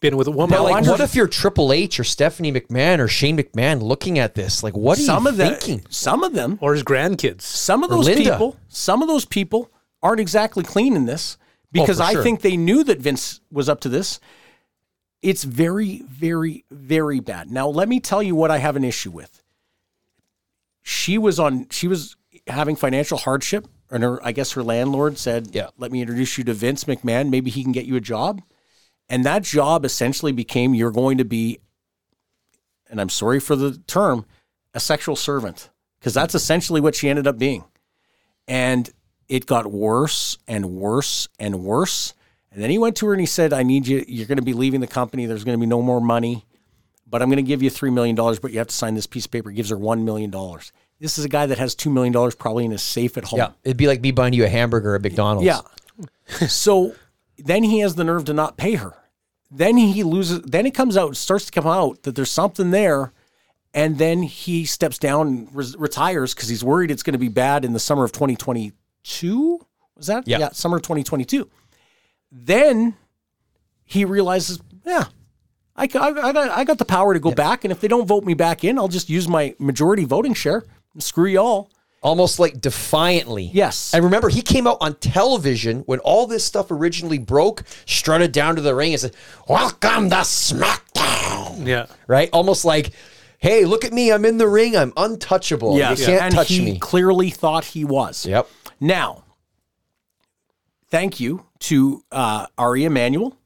been with a woman. But like, wonder- what if you're Triple H or Stephanie McMahon or Shane McMahon looking at this? Like, what are some you of them, thinking? some of them, or his grandkids. some of those Linda. people, some of those people aren't exactly clean in this because Oh, I sure. think they knew that Vince was up to this. It's very, very, very bad. Now, let me tell you what I have an issue with. She was on. She was having financial hardship, and her, I guess her landlord said, Yeah. let me introduce you to Vince McMahon. Maybe he can get you a job." And that job essentially became you're going to be, and I'm sorry for the term, a sexual servant, because that's essentially what she ended up being. And it got worse and worse and worse. And then he went to her and he said, I need you, you're going to be leaving the company. There's going to be no more money, but I'm going to give you $3 million, but you have to sign this piece of paper. He gives her $1 million. This is a guy that has $2 million probably in his safe at home. Yeah, it'd be like me buying you a hamburger at McDonald's. Yeah. so then he has the nerve to not pay her. Then he loses. Then it comes out, starts to come out that there's something there, and then he steps down and res- retires because he's worried it's going to be bad in the summer of 2022. Was that? Yeah. summer of 2022. Then he realizes, yeah, I, I, I, got, I got the power to go back, and if they don't vote me back in, I'll just use my majority voting share. Screw y'all. almost like defiantly. Yes. And remember, he came out on television when all this stuff originally broke, strutted down to the ring and said, Welcome to SmackDown. Yeah. Right? Almost like, hey, look at me. I'm in the ring. I'm untouchable. Yeah, You can't and touch he me. clearly thought he was. Yep. Now, thank you to uh, Ari Emanuel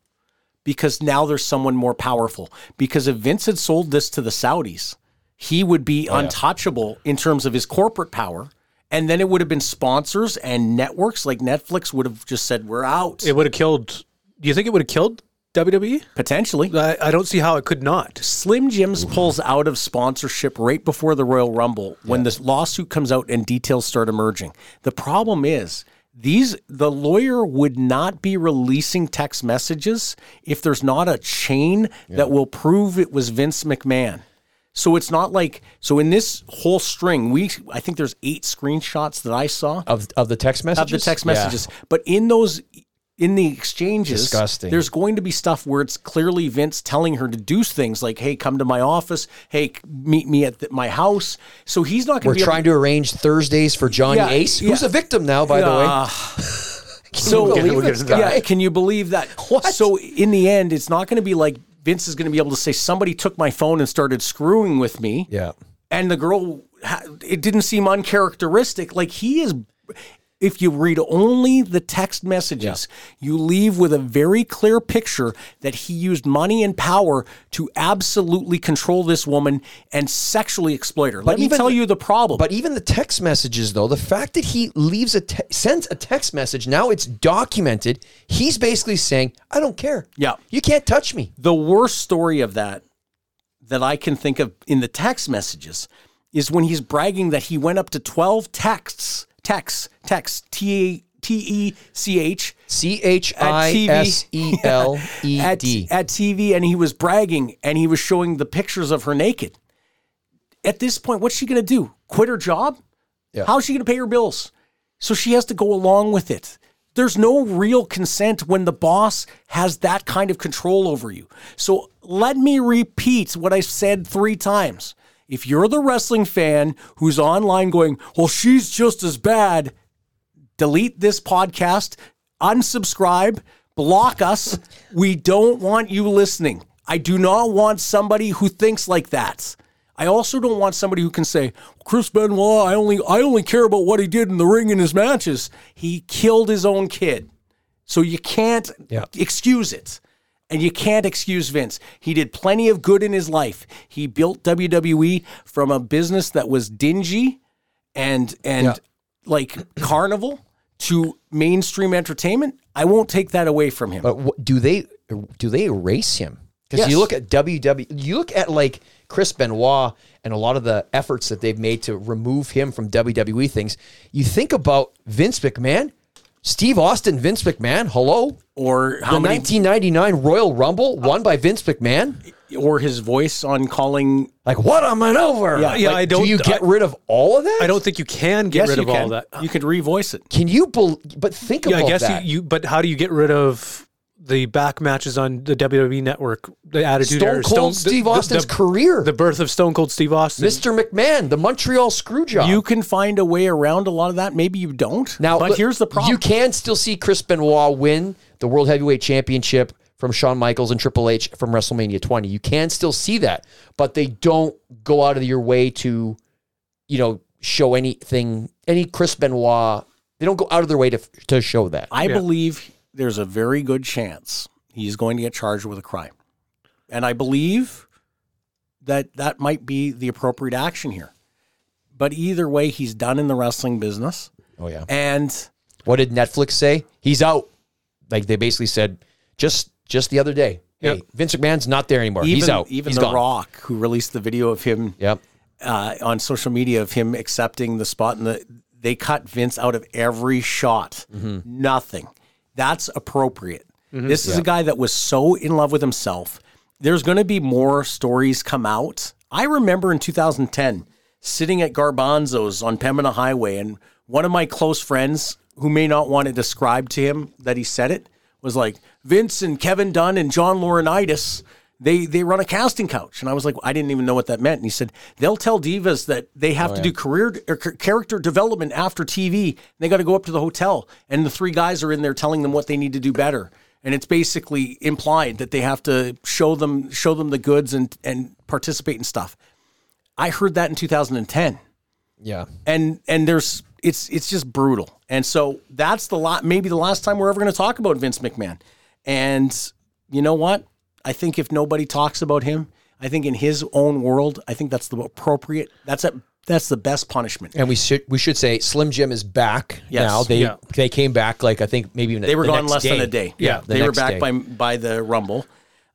because now there's someone more powerful. Because if Vince had sold this to the Saudis, he would be Oh, untouchable in terms of his corporate power. And then it would have been sponsors and networks like Netflix would have just said, we're out. It would have killed. Do you think it would have killed WWE? Potentially. I, I don't see how it could not. Slim Jims pulls out of sponsorship right before the Royal Rumble when this lawsuit comes out and details start emerging. The problem is these the lawyer would not be releasing text messages if there's not a chain that will prove it was Vince McMahon. So it's not like so in this whole string, we I think there's eight screenshots that I saw Of, of the text messages. of the text Yeah. messages. But in those in the exchanges, Disgusting. there's going to be stuff where it's clearly Vince telling her to do things like, "Hey, come to my office. Hey, meet me at the, my house." So he's not going to be We're trying to arrange Thursdays for Johnny Yeah, Ace, who's a victim now, by the way. Uh, Can so you believe this guy? yeah, can you believe that? What? So in the end, it's not going to be like Vince is going to be able to say somebody took my phone and started screwing with me. Yeah. and the girl it didn't seem uncharacteristic like he is if you read only the text messages you leave with a very clear picture that he used money and power to absolutely control this woman and sexually exploit her let me even tell you the problem But even the text messages, though, the fact that he leaves a te- sends a text message, now it's documented. He's basically saying, "I don't care. Yeah. you can't touch me." the worst story of that that I can think of in the text messages is when he's bragging that he went up to 12 texts, texts, texts, T T E C H C H TV. S E L E D. at TV and he was bragging and he was showing the pictures of her naked. At this point, what's she going to do? Quit her job? Yeah. How's she going to pay her bills? So she has to go along with it. There's no real consent when the boss has that kind of control over you. So let me repeat what I said three times. If you're the wrestling fan who's online going, well, she's just as bad, delete this podcast, unsubscribe, block us. We don't want you listening. I do not want somebody who thinks like that. I also don't want somebody who can say, Chris Benoit, I only I only care about what he did in the ring in his matches. He killed his own kid. So you can't Yeah. excuse it. And you can't excuse Vince. He did plenty of good in his life. He built WWE from a business that was dingy and and Yeah. like carnival to mainstream entertainment. I won't take that away from him. But do they do they erase him? Because Yes. you look at WWE, you look at like Chris Benoit and a lot of the efforts that they've made to remove him from WWE things. You think about Vince McMahon, Steve Austin, Vince McMahon. Hello, or how the many 1999 Royal Rumble uh, won by Vince McMahon. or his voice on calling. Like what a maneuver! Yeah, yeah, Like, I don't- Do you get I- red of all of that? I don't think you can get yes, rid of can. all that. You could revoice it. Can you? Bel- but think about it? Yeah, about I guess that. you, you. But how do you get rid of the back matches on the WWE Network? The Attitude Stone Era, Cold Stone- Steve the- Austin's the, career. the birth of Stone Cold Steve Austin. Mr. McMahon, the Montreal Screwjob. You can find a way around a lot of that. Maybe you don't. now, but look, here's the problem. You can still see Chris Benoit win the World Heavyweight Championship from Shawn Michaels and Triple H from WrestleMania 20. You can still see that, but they don't go out of your way to, you know, show anything, any Chris Benoit. They don't go out of their way to to show that. I Yeah. believe there's a very good chance he's going to get charged with a crime. And I believe that that might be the appropriate action here. But either way, he's done in the wrestling business. Oh yeah. And What did Netflix say? He's out. Like they basically said just just the other day. Hey, Yep. Vince McMahon's not there anymore. even, He's out. even He's The gone. Rock, who released the video of him Yep. uh, on social media of him accepting the spot, and the, they cut Vince out of every shot. Mm-hmm. Nothing. That's appropriate. Mm-hmm. This is a guy that was so in love with himself. There's going to be more stories come out. I remember in 2010 sitting at Garbanzo's on Pembina Highway, and one of my close friends, who may not want to describe to him that he said it, was like Vince and Kevin Dunn and John Laurinaitis they they run a casting couch and i was like i didn't even know what that meant and he said they'll tell divas that they have oh, to do career er, or character development after tv they got to go up to the hotel and the three guys are in there telling them what they need to do better and it's basically implied that they have to show them show them the goods and and participate in stuff i heard that in 2010 Yeah. and and there's it's it's just brutal. And so that's the lot maybe the last time we're ever going to talk about Vince McMahon. And you know what? I think if nobody talks about him, I think in his own world, I think that's the appropriate. That's a that's the best punishment. And we should we should say Slim Jim is back Yes. now. They Yeah. they came back like I think maybe even They were the gone next less day. than a day. Yeah, the they were back day. by by the Rumble.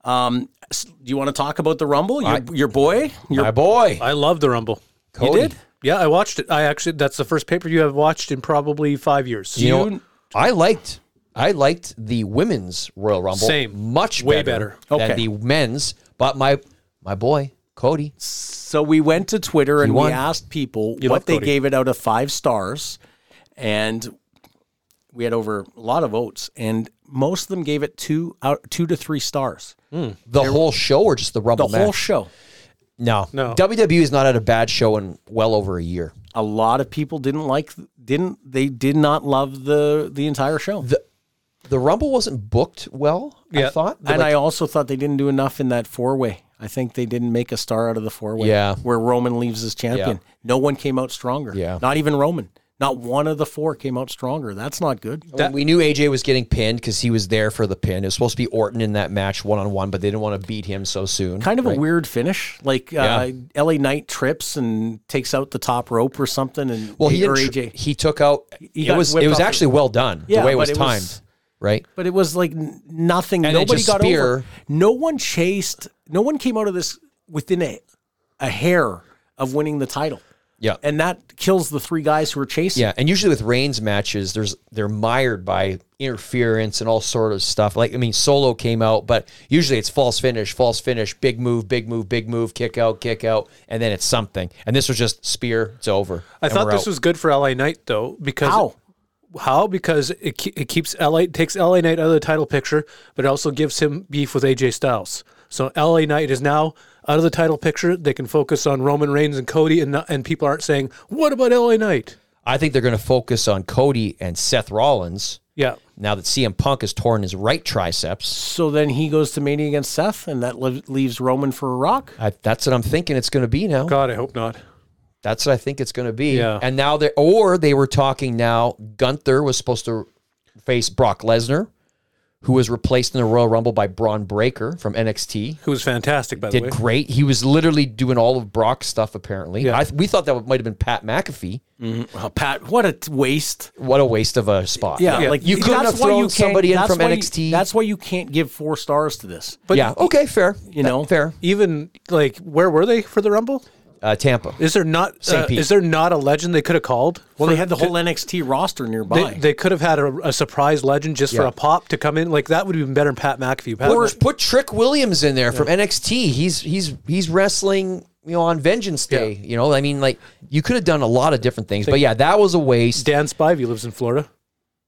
Um, do you want to talk about the Rumble? Your, I- your boy, your my boy. I love the Rumble. you did. Yeah, I watched it. I actually that's the first pay per view I've watched in probably five years. You know, I liked I liked the women's Royal Rumble Same. much Way better, better. than Okay. the men's. But my my boy Cody, So we went to Twitter and we asked people You what they Cody. gave it out of five stars, and we had over a lot of votes, and most of them gave it two out two to three stars. Hmm. the whole show or just the rumble? The Rumble whole match? show. No, No. WWE has not had a bad show in well over a year. A lot of people didn't like didn't they did not love the the entire show. The the Rumble wasn't booked well. I thought. and Like, I also thought they didn't do enough in that four way. I think they didn't make a star out of the four way. Yeah. Where Roman leaves as champion. Yeah. No one came out stronger. Yeah. Not even Roman. Not one of the four came out stronger. That's not good. we knew AJ was getting pinned because he was there for the pin. It was supposed to be Orton in that match one on one, but they didn't want to beat him so soon. kind of right? a weird finish. Like uh, LA Knight trips and takes out the top rope or something, and Well, he or tr- AJ. he took out. He it was it was off actually well done Yeah, the way it but was it timed, was- right? but it was like nothing. And Nobody got spear. over. No one chased. No one came out of this within a a hair of winning the title, Yeah, and that kills the three guys who are chasing. yeah. And usually with Reigns matches, there's they're mired by interference and all sort of stuff. Like I mean, Solo came out, but usually it's false finish, false finish, big move, big move, big move, kick out, kick out, and then it's something. And this was just spear. It's over. I thought this out. was good for LA Knight though because How? How because it, it keeps LA takes LA Knight out of the title picture, but it also gives him beef with AJ Styles. So LA Knight is now out of the title picture. They can focus on Roman Reigns and Cody, and not, and people aren't saying what about LA Knight? I think they're going to focus on Cody and Seth Rollins Yeah, now that CM Punk has torn his right triceps. So then he goes to Mania against Seth, and that le- leaves Roman for a Rock. I, that's what I'm thinking it's going to be now. God, I hope not. That's what I think it's going to be. Yeah. And now they or they were talking now. Gunther was supposed to face Brock Lesnar, who was replaced in the Royal Rumble by Bron Breakker from NXT. Who was fantastic by the Did way. great. He was literally doing all of Brock's stuff. Apparently, Yeah. I, we thought that might have been Pat McAfee. Mm-hmm. Well, Pat, what a t- waste. What a waste of a spot. Yeah, like you couldn't have why thrown you can't- somebody in from why you- NXT. that's why you can't give four stars to this. But yeah, okay, fair. You know? fair. even like where were they for the Rumble? Uh, Tampa. Is there not? St. Uh, Pete. is there not a legend they could have called? Well, they had the whole NXT roster nearby. They, they could have had a, a surprise legend just for Yeah. a pop to come in. Like that would have been better than Pat McAfee. Pat Or Mc- put Trick Williams in there from NXT. He's he's he's wrestling, you know, on Vengeance Day. You know, I mean, like you could have done a lot of different things. But yeah, that was a waste. Dan Spivey lives in Florida.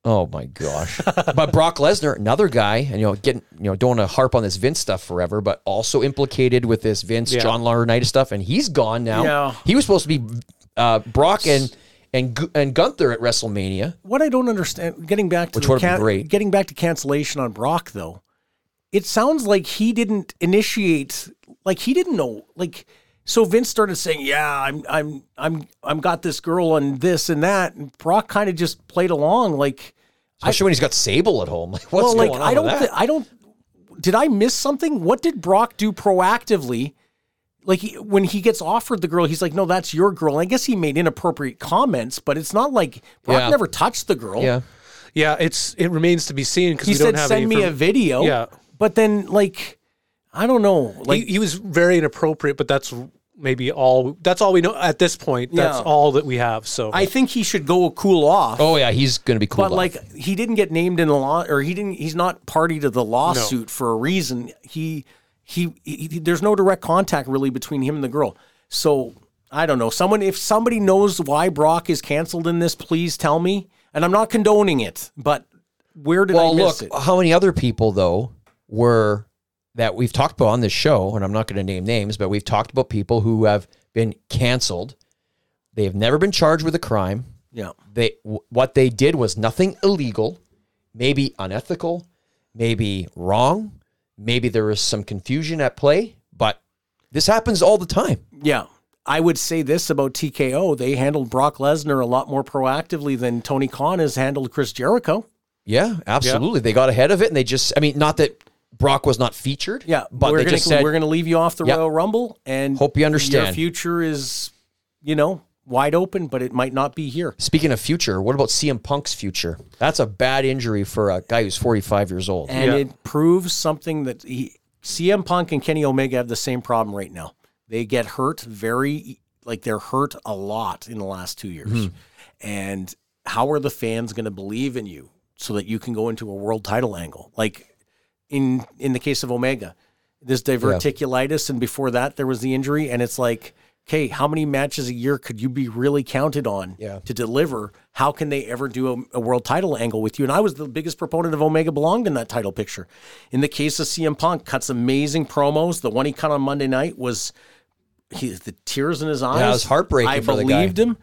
Oh my gosh! but Brock Lesnar, another guy, and you know, getting you know, don't want to harp on this Vince stuff forever, but also implicated with this Vince Yeah. John Laurinaitis stuff, and he's gone now. Yeah. He was supposed to be uh, Brock and and and Gunther at WrestleMania. what I don't understand, getting back to Which would've great. getting back to cancellation on Brock though, it sounds like he didn't initiate, like he didn't know, like so Vince started saying, "Yeah, I'm, I'm, I'm, I'm got this girl and this and that," and Brock kind of just played along, like, Especially when he's got Sable at home. Like, what's well, like going on I don't, that? I don't. Did I miss something? What did Brock do proactively? Like he, when he gets offered the girl, he's like, "No, that's your girl." I guess he made inappropriate comments, but it's not like Brock Yeah. never touched the girl. yeah. Yeah, it's it remains to be seen because he we don't said send me a video Yeah. but then like i don't know like he, he was very inappropriate, but that's maybe all. That's all we know at this point. That's Yeah. all that we have. So i think he should go cool off Oh yeah, he's going to be cool. but like he didn't get named in the law or he didn't he's not party to the lawsuit for a reason he, he he there's no direct contact really between him and the girl so i don't know someone if somebody knows why brock is canceled in this please tell me and i'm not condoning it but where did well, i miss look, it how many other people though were that we've talked about on this show, and I'm not going to name names, but we've talked about people who have been canceled. They have never been charged with a crime. yeah They w- what they did was nothing illegal, maybe unethical, maybe wrong, maybe there was some confusion at play, but this happens all the time. Yeah. I would say this about TKO. They handled Brock Lesnar a lot more proactively than Tony Khan has handled Chris Jericho. Yeah, absolutely. They got ahead of it, and they just, I mean, not that Brock was not featured. Yeah, but we're they gonna just said, we're gonna leave you off the Yep. Royal Rumble and Hope you understand. Your future is, you know, wide open, but it might not be here. Speaking of future, what about CM Punk's future? That's a bad injury for a guy who's 45 years old. And Yeah. it proves something that he, CM Punk and Kenny Omega have the same problem right now. They get hurt very, like they're hurt a lot in the last two years. Hmm. And how are the fans going to believe in you so that you can go into a world title angle? Like in in the case of Omega, this diverticulitis, and before that there was the injury, and it's like. Okay, how many matches a year could you be really counted on Yeah. to deliver? How can they ever do a, a world title angle with you? And I was the biggest proponent of Omega belonged in that title picture. In the case of CM Punk, cuts amazing promos. The one he cut on Monday night was he, the tears in his eyes. it was heartbreaking I for the guy. believed him.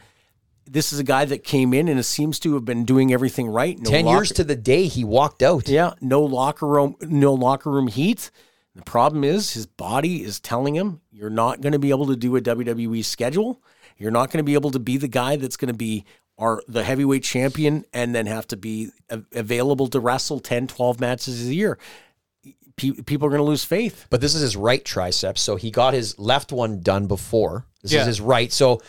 This is a guy that came in and it seems to have been doing everything right. No 10 locker- years to the day he walked out. yeah, no locker room, no locker room heat. The problem is his body is telling him you're not going to be able to do a WWE schedule. You're not going to be able to be the guy that's going to be our the heavyweight champion and then have to be a- available to wrestle 10, 12 matches a year. Pe- people are going to lose faith. But this is his right tricep. So he got his left one done before. This Yeah. is his right. So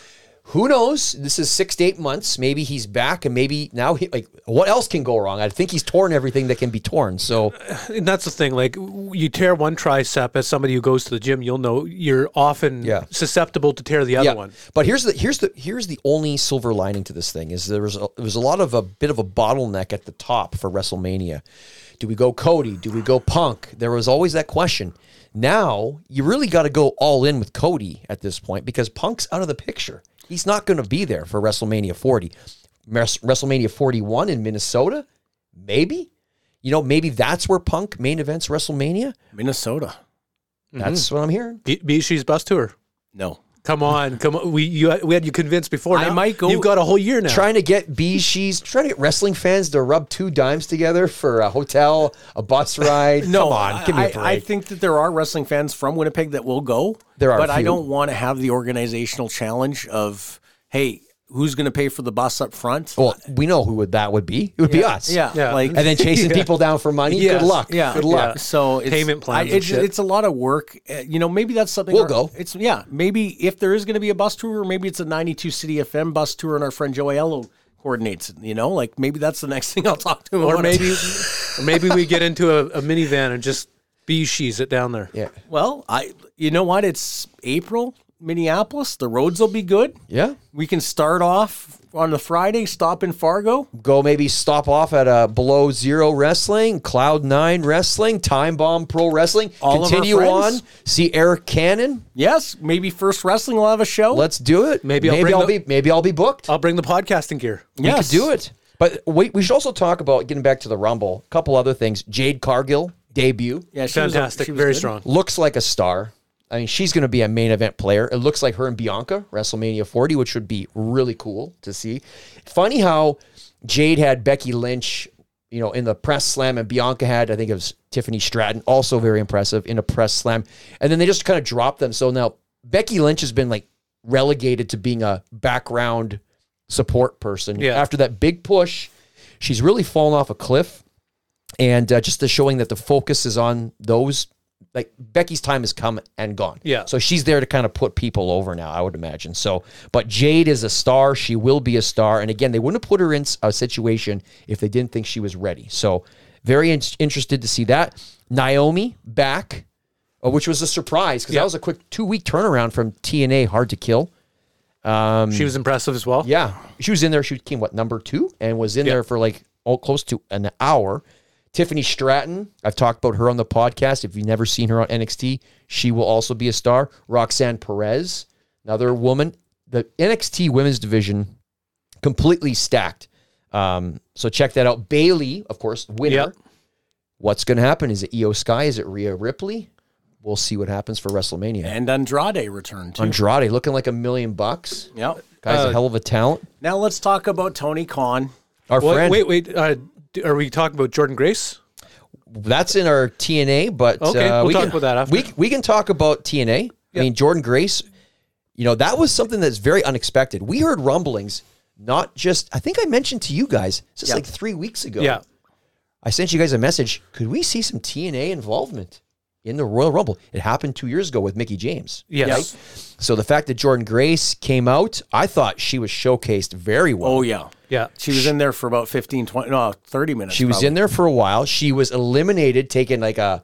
who knows? This is six to eight months. Maybe he's back and maybe now he like what else can go wrong? I think he's torn everything that can be torn. So and that's the thing. Like you tear one tricep, as somebody who goes to the gym, you'll know you're often Yeah. susceptible to tear the other one. But here's the here's the here's the only silver lining to this thing is there was a, there was a lot of a bit of a bottleneck at the top for WrestleMania. Do we go Cody? Do we go Punk? There was always that question. Now you really got to go all in with Cody at this point because Punk's out of the picture. He's not going to be there for WrestleMania 40. WrestleMania 41 in Minnesota, maybe. You know, maybe that's where Punk main events WrestleMania. Minnesota. That's mm-hmm. what I'm hearing. B- BeezSheez bus tour. No. Come on, come on. We you we had you convinced before. I might go- You've got a whole year now. trying to get BeezSheez trying to get wrestling fans to rub two dimes together for a hotel, a bus ride. No, Come on, give me a I- break. I, think that there are wrestling fans from Winnipeg that will go. There are but I don't want to have the organizational challenge of, hey, who's going to pay for the bus up front? well, we know who would that would be. It would be us. Yeah, Yeah. like And then chasing people down for money. Yes. Good luck. yeah, Good luck. yeah. So it's, Payment plans I, it's, it's a lot of work. Uh, you know, maybe that's something We'll our- go. It's yeah, maybe if there is going to be a bus tour, or maybe it's a 92 City FM bus tour, and our friend Joey Ello coordinates it. You know, like maybe that's the next thing I'll talk to him. or maybe or maybe we get into a, a minivan and just be she's it down there. Yeah. Well, I you know what? It's April. Minneapolis. The roads will be good. Yeah. We can start off on the Friday, stop in Fargo. Go maybe stop off at a Below Zero Wrestling, Cloud Nine Wrestling, Time Bomb Pro Wrestling. All of our Continue on. See Eric Cannon. Yes, maybe First Wrestling will have a show. Let's do it. Maybe I'll maybe bring I'll the- be maybe I'll be booked. I'll bring the podcasting gear. We Yes. could do it. But wait, we should also talk about getting back to the Rumble. A couple other things. Jade Cargill debut yeah, she was- Fantastic. she was Very good. strong. looks like a star. I mean, she's going to be a main event player. It looks like her and Bianca WrestleMania 40, which would be really cool to see. Funny how Jade had Becky Lynch, you know, in the press slam, and Bianca had, I think it was Tiffany Stratton, also very impressive in a press slam, and then they just kind of dropped them. So now Becky Lynch has been like relegated to being a background support person Yeah. after that big push. She's really fallen off a cliff and uh, just the showing that the focus is on those like Becky's time has come and gone. Yeah. So she's there to kind of put people over now, I would imagine. So, but Jade is a star. She will be a star. And again, they wouldn't have put her in a situation if they didn't think she was ready. So, very in- interested to see that. Naomi back, uh, which was a surprise because Yeah. that was a quick two week turnaround from TNA Hard to Kill. Um, she was impressive as well. Yeah, she was in there. She came what number two and was in Yeah. there for like oh, close to an hour. Tiffany Stratton, I've talked about her on the podcast. If you've never seen her on NXT, she will also be a star. Roxanne Perez, another woman. The NXT women's division completely stacked. Um, so check that out. Bayley, of course, winner. Yep. What's going to happen? Is it Iyo Sky? Is it Rhea Ripley? We'll see what happens for WrestleMania. And Andrade returned too. Andrade looking like a million bucks. Yep. Guy's Uh, a hell of a talent. Now let's talk about Tony Khan. Our Wait, friend. wait, wait. Uh, d- are we talking about Jordynne Grace? That's in our TNA, but Okay, uh, we'll we talk can, about that after. We we can talk about TNA. I mean, Jordynne Grace. You know, that was something that's very unexpected. We heard rumblings, not just. I think I mentioned to you guys just Yeah. like three weeks ago. Yeah. I sent you guys a message. Could we see some TNA involvement in the Royal Rumble? It happened two years ago with Mickie James. Yes. So the fact that Jordynne Grace came out, I thought she was showcased very well. Oh yeah. Yeah. She was in there for about 15, 20, no, 30 minutes. She was probably. in there for a while. She was eliminated, taking like a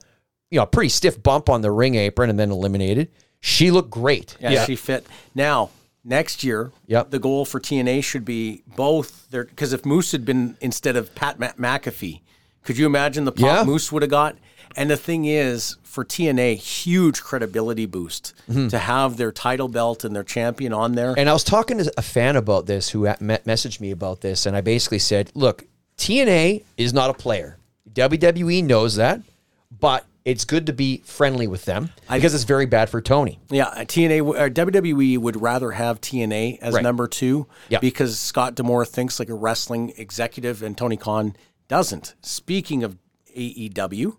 you know, a pretty stiff bump on the ring apron and then eliminated. She looked great. Yeah, Yeah. she fit. Now, next year, Yep. the goal for TNA should be both there because if Moose had been instead of Pat McAfee, could you imagine the pop Yeah. Moose would have got? And the thing is, for TNA, huge credibility boost to have their title belt and their champion on there. Mm-hmm. And I was talking to a fan about this who messaged me about this, and I basically said, "Look, TNA is not a player. WWE knows that, but it's good to be friendly with them because it's very bad for Tony." Yeah, TNA or WWE would rather have TNA as Right. number two because Scott D'Amore thinks like a wrestling executive and Tony Khan doesn't. Speaking of AEW,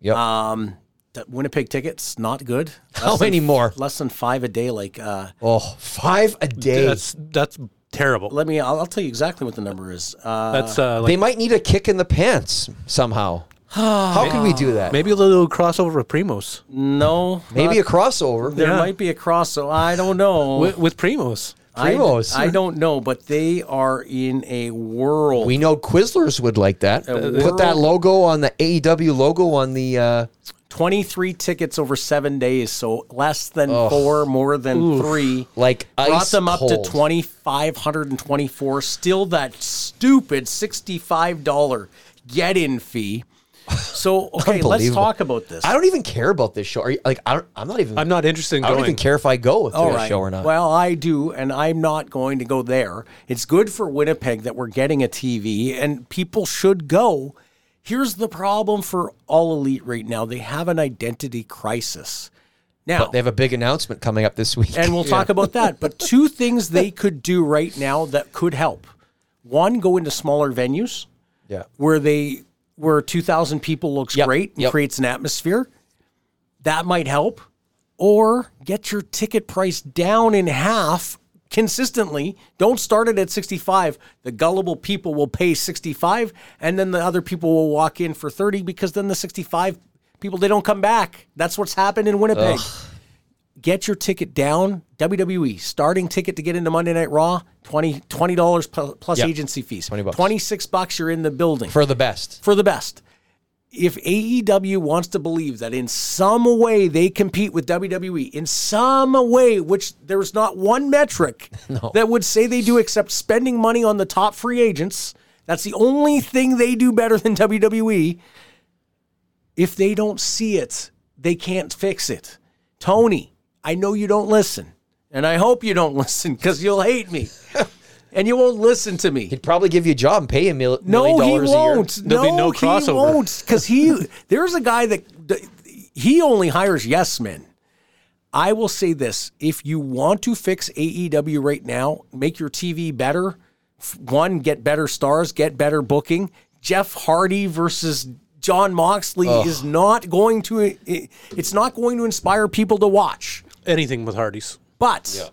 Yep. um, the Winnipeg tickets not good. How Less than- many more? Less than five a day. Like, uh, oh, five a day. That's that's terrible. let me. I'll, I'll tell you exactly what the number is. Uh, That's uh, like they might need a kick in the pants somehow. How can we do that? maybe a little crossover with Primos. no, Maybe not- a crossover. there Yeah. might be a crossover. I don't know. With, with Primos. I, Primos. I don't know, but they are in a world. We know Twizzlers would like that. Uh, Put that logo on the AEW logo on the. Uh, 23 tickets over seven days, so less than four, more than three. Like brought them up cold. to 2524 Still that stupid $65 get in fee. So, okay, let's talk about this. I don't even care about this show. Are you, like I don't, I'm not even. I'm not interested in I don't going. even care if I go to All the right. show or not. Well, I do, and I'm not going to go there. It's good for Winnipeg that we're getting a TV, and people should go. Here's the problem for All Elite right now they have an identity crisis. Now, but they have a big announcement coming up this week. and we'll talk about that. But two things they could do right now that could help. One, go into smaller venues yeah. where they where 2000 people looks Yep, great and yep. creates an atmosphere. That might help. Or get your ticket price down in half consistently. Don't start it at 65. The gullible people will pay 65 and then the other people will walk in for 30 because then the 65 people they don't come back. That's what's happened in Winnipeg. Get your ticket down. WWE starting ticket to get into Monday Night Raw 20 dollars plus Yep. agency fees. 20 bucks. 26 bucks you're in the building For the best. for the best. if AEW wants to believe that in some way they compete with WWE, in some way, which there's not one metric that would say they do except spending money on the top free agents, that's the only thing they do better than WWE. If they don't see it, they can't fix it. Tony, I know you don't listen, and I hope you don't listen because you'll hate me. And you won't listen to me. He'd probably give you a job and pay you a mil- No, million he dollars a year. No, he won't. There'll be no, no he crossover. won't. Because he, there's a guy that that- he only hires yes men. I will say this: if you want to fix AEW right now, make your TV better. One, get better stars, get better booking. Jeff Hardy versus Jon Moxley is not going to. It's not going to inspire people to watch. Anything with Hardys. But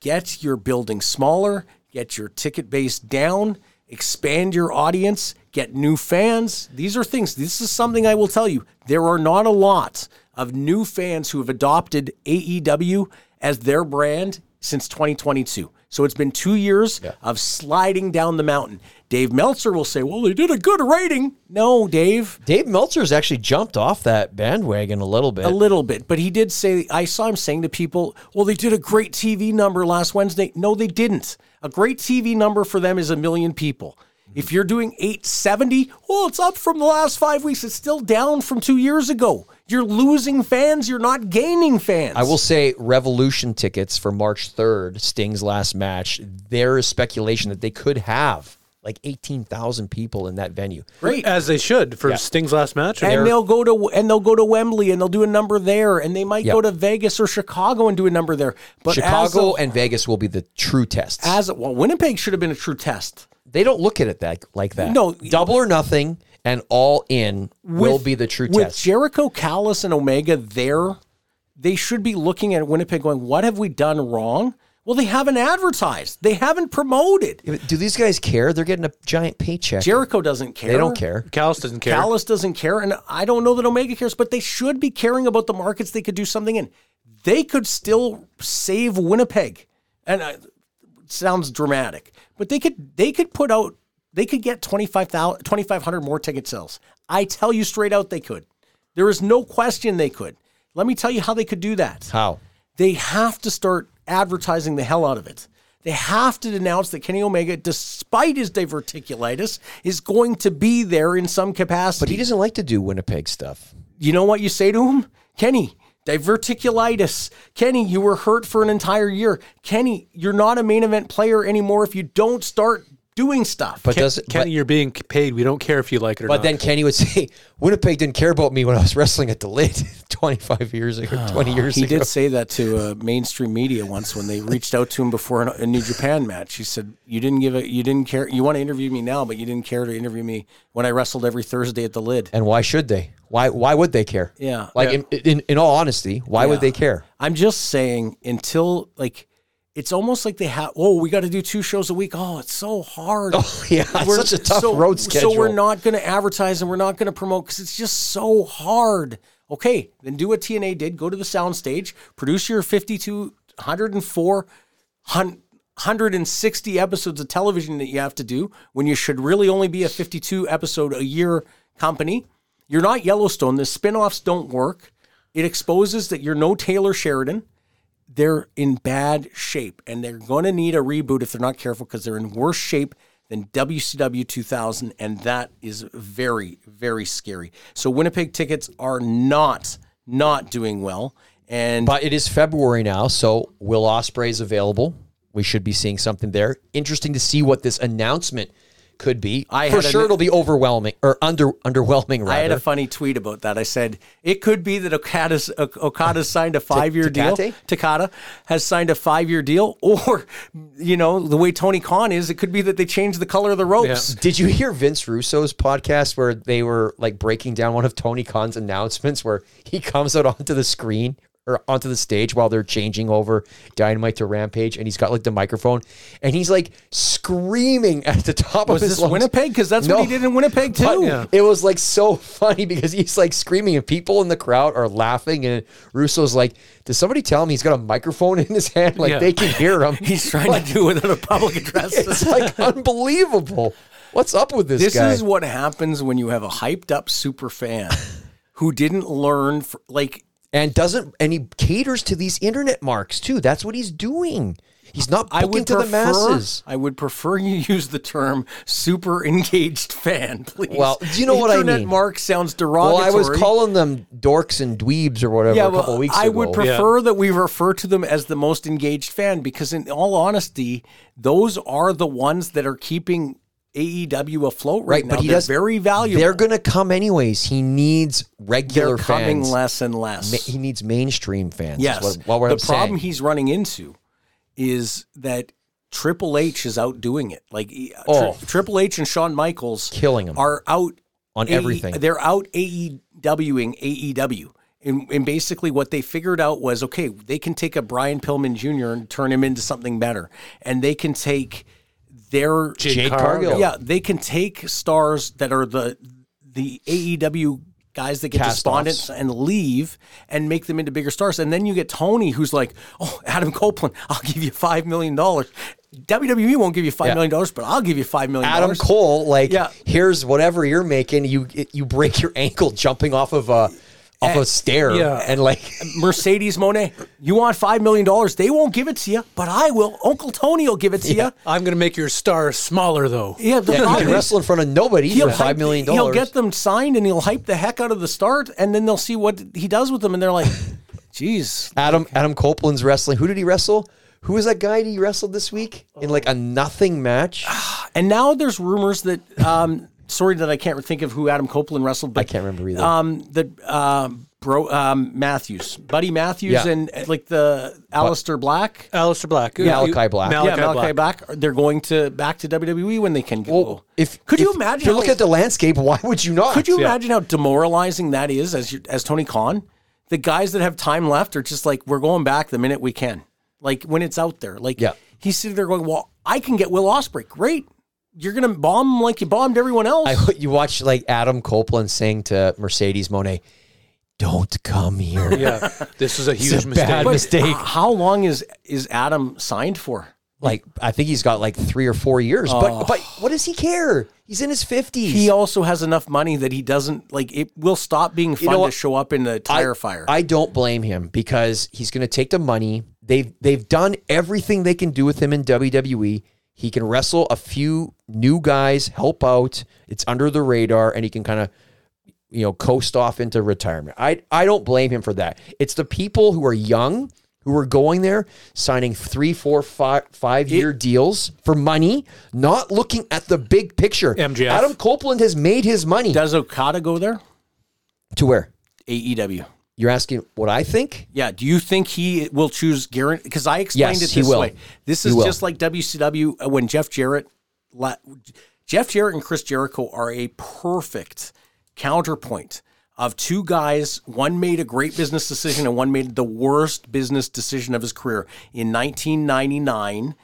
get your building smaller, get your ticket base down, expand your audience, get new fans. These are things. This is something I will tell you. There are not a lot of new fans who have adopted AEW as their brand since 2022. So it's been two years of sliding down the mountain. Dave Meltzer will say, well, they did a good rating. No, Dave. Dave Meltzer's actually jumped off that bandwagon a little bit. A little bit, but he did say, I saw him saying to people, well, they did a great TV number last Wednesday. No, they didn't. A great TV number for them is a million people. If you're doing 870, well, it's up from the last five weeks. It's still down from two years ago. You're losing fans. You're not gaining fans. I will say Revolution tickets for March 3rd, Sting's last match, there is speculation that they could have like 18,000 people in that venue. Great. As they should for Sting's last match. and they'll go to and they'll go to Wembley and they'll do a number there, and they might Yeah. go to Vegas or Chicago and do a number there. But Chicago of- and Vegas will be the true tests. as well, Winnipeg should have been a true test. they don't look at it that like that. No. double or nothing and all in will be the true with test. Jericho, Callis, and Omega there, they should be looking at Winnipeg going, "What have we done wrong?" Well, they haven't advertised. They haven't promoted. Do these guys care? They're getting a giant paycheck. Jericho doesn't care. they don't care. Callis doesn't care. Callis doesn't care, and I don't know that Omega cares, but they should be caring about the markets they could do something in. They could still save Winnipeg, and I, it sounds dramatic, but they could they could put out they could get 25,000 2,500 more ticket sales. I tell you straight out, they could. There is no question they could. Let me tell you how they could do that How? they have to start advertising the hell out of it. They have to announce that Kenny Omega, despite his diverticulitis, is going to be there in some capacity. But he doesn't like to do Winnipeg stuff. you know what you say to him? Kenny, diverticulitis. Kenny, you were hurt for an entire year. Kenny, you're not a main event player anymore if you don't start doing stuff. But Ken- does Kenny, but, you're being paid. We don't care if you like it or but not. But then Kenny would say Winnipeg didn't care about me when I was wrestling at the lid 25 years ago, 20 years He ago. He did say that to uh, mainstream media once when they reached out to him before an- a New Japan match. He said, "You didn't give a, you didn't care. You want to interview me now, but you didn't care to interview me when I wrestled every Thursday at the Lid." And why should they? Why why would they care? Yeah. Like Yeah. In, in in all honesty, why would they care? I'm just saying until like. It's almost like they have. Oh, we got to do two shows a week. Oh, it's so hard. Oh, yeah, We're- such a tough so, road So we're not going to advertise and we're not going to promote because it's just so hard. Okay, then do what TNA did. Go to the soundstage, produce your 52, 104, 160 episodes of television that you have to do when you should really only be a 52 episode a year company. You're not Yellowstone. The spin-offs don't work. It exposes that you're no Taylor Sheridan they're in bad shape and they're going to need a reboot if they're not careful because they're in worse shape than WCW 2000 and that is very very scary. So Winnipeg tickets are not not doing well and But it is February now, so Will Ospreay is available. We should be seeing something there. Interesting to see what this announcement could be. I For sure, it'll be overwhelming or under underwhelming. Rather. I had a funny tweet about that. I said it could be that Okada's Okada signed a five year deal. Takata has signed a five year deal, or you know the way Tony Khan is, it could be that they changed the color of the ropes. Did you hear Vince Russo's podcast where they were like breaking down one of Tony Khan's announcements where he comes out onto the screen or onto the stage while they're changing over Dynamite to Rampage and he's got like the microphone and he's like screaming at the top Was of his this lungs. Winnipeg? Because that's No. what he did in Winnipeg too. Yeah. It was like so funny because he's like screaming and people in the crowd are laughing and Russo's like, does somebody tell him he's got a microphone in his hand? Like Yeah. they can hear him. He's trying to do it in a public address. it's like unbelievable. What's up with this, This guy? is what happens when you have a hyped up super fan who didn't learn, fr like, and doesn't and he caters to these internet marks too. That's what he's doing. He's not I booking would to prefer, the masses. I would prefer you use the term super engaged fan, please. Well, do you know what I mean? Internet mean? mark sounds derogatory. Well. I was calling them dorks and dweebs or whatever yeah, a couple well, weeks I ago. I would prefer that we refer to them as the most engaged fan because, in all honesty, those are the ones that are keeping AEW afloat right, right, now. but he does very valuable. They're going to come anyways. He needs regular They're coming fans. less and less. Ma- he needs mainstream fans. Yes. what, what we're the problem saying. he's running into is that Triple H is outdoing it. Like uh, Tri- Oh. Triple H and Shawn Michaels Killing him. are out On AE everything. They're out AEWing AEW. And, and basically, what they figured out was okay, they can take a Brian Pillman Jr. and turn him into something better, and they can take their Jade Cargill. yeah, they can take stars that are the the AEW guys that get Cast-offs. despondent and leave and make them into bigger stars. And then you get Tony who's like, Oh, Adam Copeland, I'll give you five million dollars. WWE won't give you five Yeah. million dollars, but I'll give you five million Adam. Cole, like, Yeah. here's whatever you're making. You you break your ankle jumping off of a off a stair, Yeah. and like Mercedes Moné, you want five million dollars? They won't give it to you, but I will. Uncle Tony will give it to you. I'm going to make your star smaller, though. Yeah, the yeah, you can wrestle in front of nobody he'll for five hype- million He'll get them signed and he'll hype the heck out of the start, and then they'll see what he does with them, and they're like, Jeez. Adam Adam Copeland's wrestling. Who did he wrestle? Who was that guy he wrestled this week in like a nothing match? And now there's rumors that um, sorry that I can't think of who Adam Copeland wrestled, but I can't remember either. Um, the um, bro um, Matthews, Buddy Matthews, Yeah. and uh, like the Aleister Black. Aleister Black. Malachi Black. Malachi yeah, Malachi Black. Black. They're going to back to WWE when they can go. Well, if could you if- imagine? If you how- look at the landscape, why would you not? could you imagine how demoralizing that is as you, as Tony Khan? The guys that have time left are just like, we're going back the minute we can. Like when it's out there. Like Yeah. he's sitting there going, well, I can get Will Ospreay. Great. You're gonna bomb like you bombed everyone else. I, you watch like Adam Copeland saying to Mercedes Moné, "Don't come here." Yeah, this is a huge It's a mistake. bad But mistake. h- How long is is Adam signed for? Like I think he's got like three or four years. But oh. but what does he care? He's in his fifties. He also has enough money that he doesn't like. It will stop being fun know to show up in the tire I, fire. I don't blame him because he's going to take the money. They've they've done everything they can do with him in WWE. He can wrestle a few new guys, help out. It's under the radar, and he can kind of you know coast off into retirement. I I don't blame him for that. It's the people who are young who are going there signing three, four, five five year deals for money, not looking at the big picture. MJF. Adam Copeland has made his money Does Okada go there? to where AEW. You're asking what I think. Yeah. Do you think he will choose Garrett? Because I explained Yes, it he this will. way. This is just like WCW uh, when Jeff Jarrett, la- Jeff Jarrett and Chris Jericho are a perfect counterpoint of two guys. One made a great business decision and one made the worst business decision of his career. In 1999,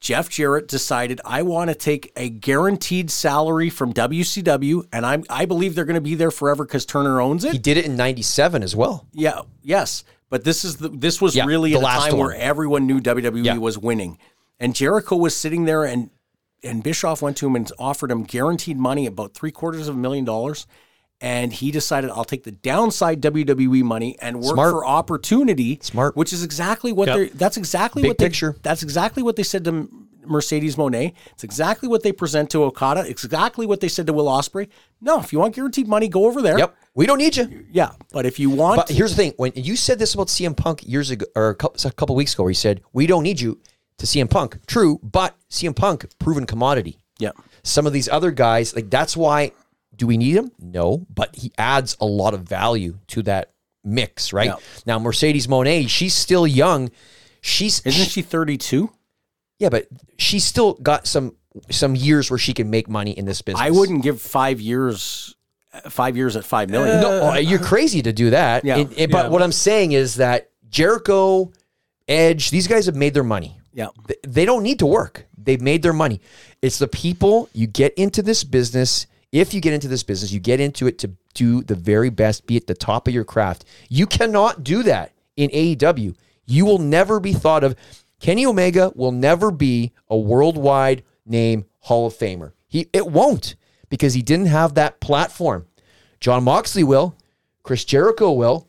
Jeff Jarrett decided I want to take a guaranteed salary from WCW, and I'm I believe they're going to be there forever because Turner owns it. He did it in '97 as well. Yeah, yes, but this is the this was Yeah, really the last time one. where everyone knew WWE Yeah. was winning, and Jericho was sitting there, and and Bischoff went to him and offered him guaranteed money, about three quarters of a million dollars, and he decided I'll take the downside WWE money and work Smart. for opportunity, Smart. which is exactly what Yep. they're. That's exactly Big what they, picture. That's exactly what they said to Mercedes Moné. It's exactly what they present to Okada. It's exactly what they said to Will Ospreay. No, if you want guaranteed money, go over there. Yep, we don't need you. Yeah, but if you want, But here's the thing: when you said this about CM Punk years ago, or a couple, a couple weeks ago, where he said we don't need you to CM Punk. True, but CM Punk proven commodity. yeah. Some of these other guys, like that's why. Do we need him? No, but he adds a lot of value to that mix, right? Yeah. Now Mercedes Moné, she's still young. She's Isn't she 32? yeah, but she's still got some some years where she can make money in this business. I wouldn't give five years, five years at five million. No, oh, you're crazy to do that. Yeah. And- and- but Yeah. what I'm saying is that Jericho, Edge, these guys have made their money. Yeah. Th- They don't need to work. They've made their money. It's the people you get into this business. If you get into this business, you get into it to do the very best, be at the top of your craft. You cannot do that in AEW. You will never be thought of. Kenny Omega will never be a worldwide name Hall of Famer. He it won't because he didn't have that platform. Jon Moxley will, Chris Jericho will.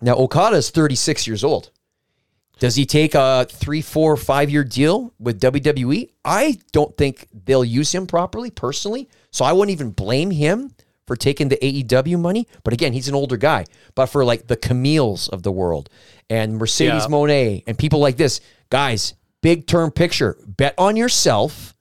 Now Okada is 36 years old. Does he take a three, four, five year deal with WWE? I don't think they'll use him properly personally. So I wouldn't even blame him for taking the AEW money. But again, he's an older guy. But for like the Kamille's of the world and Mercedes Yeah. Moné and people like this, guys, big term picture. Bet on yourself.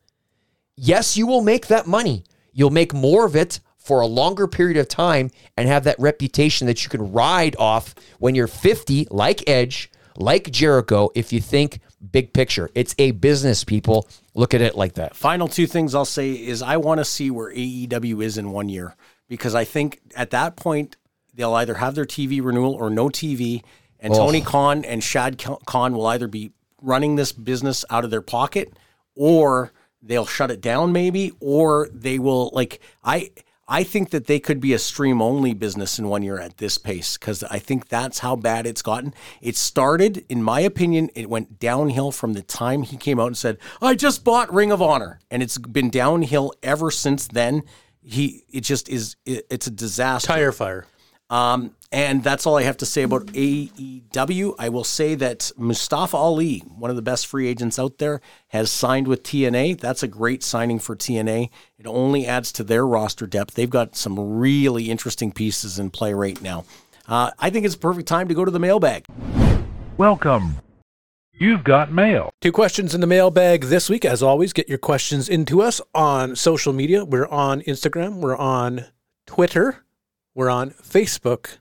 Yes, you will make that money. You'll make more of it for a longer period of time and have that reputation that you can ride off when you're 50, like Edge, like Jericho, if you think big picture. It's a business, people. Look at it like that. Final two things I'll say is I want to see where AEW is in one year because I think at that point they'll either have their TV renewal or no TV, and Tony Khan and Shad Khan will either be running this business out of their pocket or they'll shut it down maybe or they will like I I think that they could be a stream only business in one year at this pace because I think that's how bad it's gotten. It started, in my opinion, it went downhill from the time he came out and said, I just bought Ring of Honor. And it's been downhill ever since then. He it just is it, it's a disaster. Tire fire. Um, and that's all I have to say about AEW. I will say that Mustafa Ali, one of the best free agents out there, has signed with TNA. That's a great signing for TNA. It only adds to their roster depth. They've got some really interesting pieces in play right now. Uh, I think it's a perfect time to go to the mailbag. Welcome. You've got mail. Two questions in the mailbag this week. As always, get your questions into us on social media. We're on Instagram, we're on Twitter, we're on Facebook,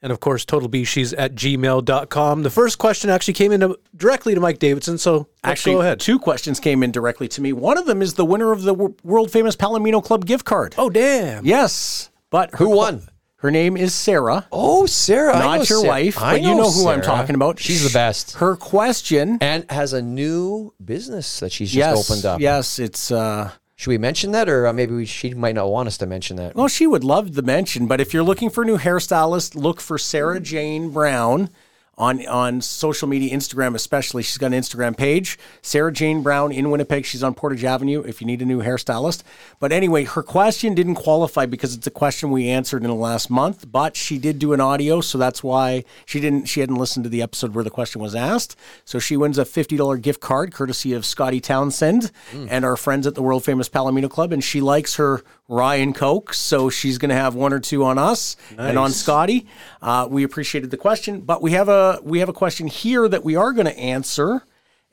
and of course, totalbeezsheez at gmail.com. The first question actually came in directly to Mike Davidson, so let's Actually, go ahead. two questions came in directly to me. One of them is the winner of the world famous Palomino Club gift card. Oh, damn. Yes, but Who won? Her name is Sarah. Oh, Sarah. I know Not your Sarah. wife, I but you know who I'm talking about. She's the best. Her question. And has a new business that she's just yes, opened up. Yes, it's. uh Should we mention that, or uh, maybe we, she might not want us to mention that? Well, she would love the mention, but if you're looking for a new hairstylist, look for Sarah Jane Brown on on social media, Instagram especially. She's got an Instagram page, Sarah Jane Brown in Winnipeg. She's on Portage Avenue if you need a new hairstylist. But anyway, her question didn't qualify because it's a question we answered in the last month, but she did do an audio, so that's why she didn't she hadn't listened to the episode where the question was asked. So she wins a $50 gift card courtesy of Scotty Townsend and our friends at the world famous Palomino Club and she likes her Ryan Coke, so she's going to have one or two on us and on Scotty. Uh, we appreciated the question, but we have a we have a question here that we are going to answer,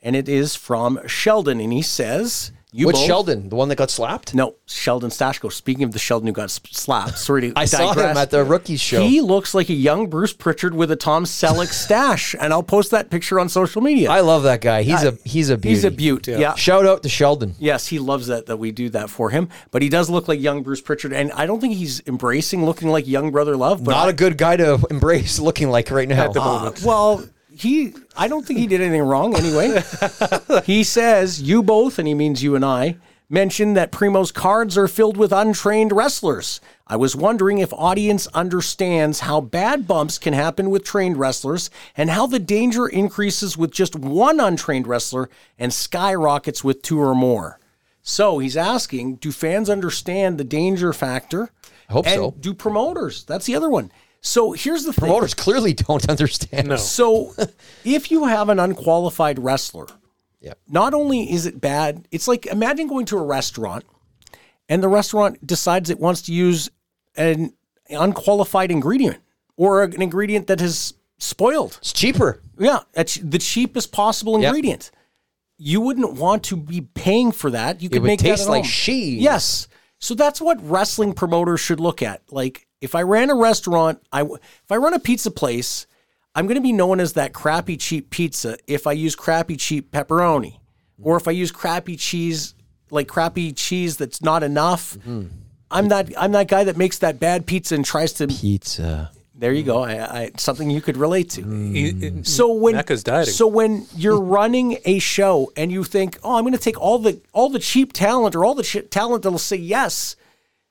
and it is from Sheldon, and he says, "You Which both- Sheldon? The one that got slapped? No, Sheldon Stashko. Speaking of the Sheldon who got slapped, sorry to I saw him at the rookies show. He looks like a young Bruce Pritchard with a Tom Selleck stash, and I'll post that picture on social media. I love that guy. He's a he's a beauty. He's a beaut. Yeah. Shout out to Sheldon. Yes, he loves that that we do that for him. But he does look like young Bruce Pritchard, and I don't think he's embracing looking like young brother love. But Not I- a good guy to embrace looking like right now. At the Uh, well, he. I don't think he did anything wrong. Anyway, he says you both, and he means you and I. Mentioned that Primo's cards are filled with untrained wrestlers. I was wondering if audience understands how bad bumps can happen with trained wrestlers and how the danger increases with just one untrained wrestler and skyrockets with two or more. So he's asking, do fans understand the danger factor? I hope and so. Do promoters? That's the other one. So here's the thing. Promoters clearly don't understand. No. So if you have an unqualified wrestler, Yep. not only is it bad, it's like imagine going to a restaurant and the restaurant decides it wants to use an unqualified ingredient or an ingredient that has spoiled. It's cheaper. Yeah, that's the cheapest possible Yep. ingredient. You wouldn't want to be paying for that. You could would make that taste at like home. cheese. Yes. So that's what wrestling promoters should look at. Like if I ran a restaurant, I if I run a pizza place, I'm going to be known as that crappy cheap pizza if I use crappy cheap pepperoni or if I use crappy cheese like crappy cheese that's not enough. Mm-hmm. I'm that I'm that guy that makes that bad pizza and tries to Pizza. there you go. I, I something you could relate to. Mm. So when so when you're running a show and you think, oh, I'm going to take all the all the cheap talent or all the ch- talent that'll say yes,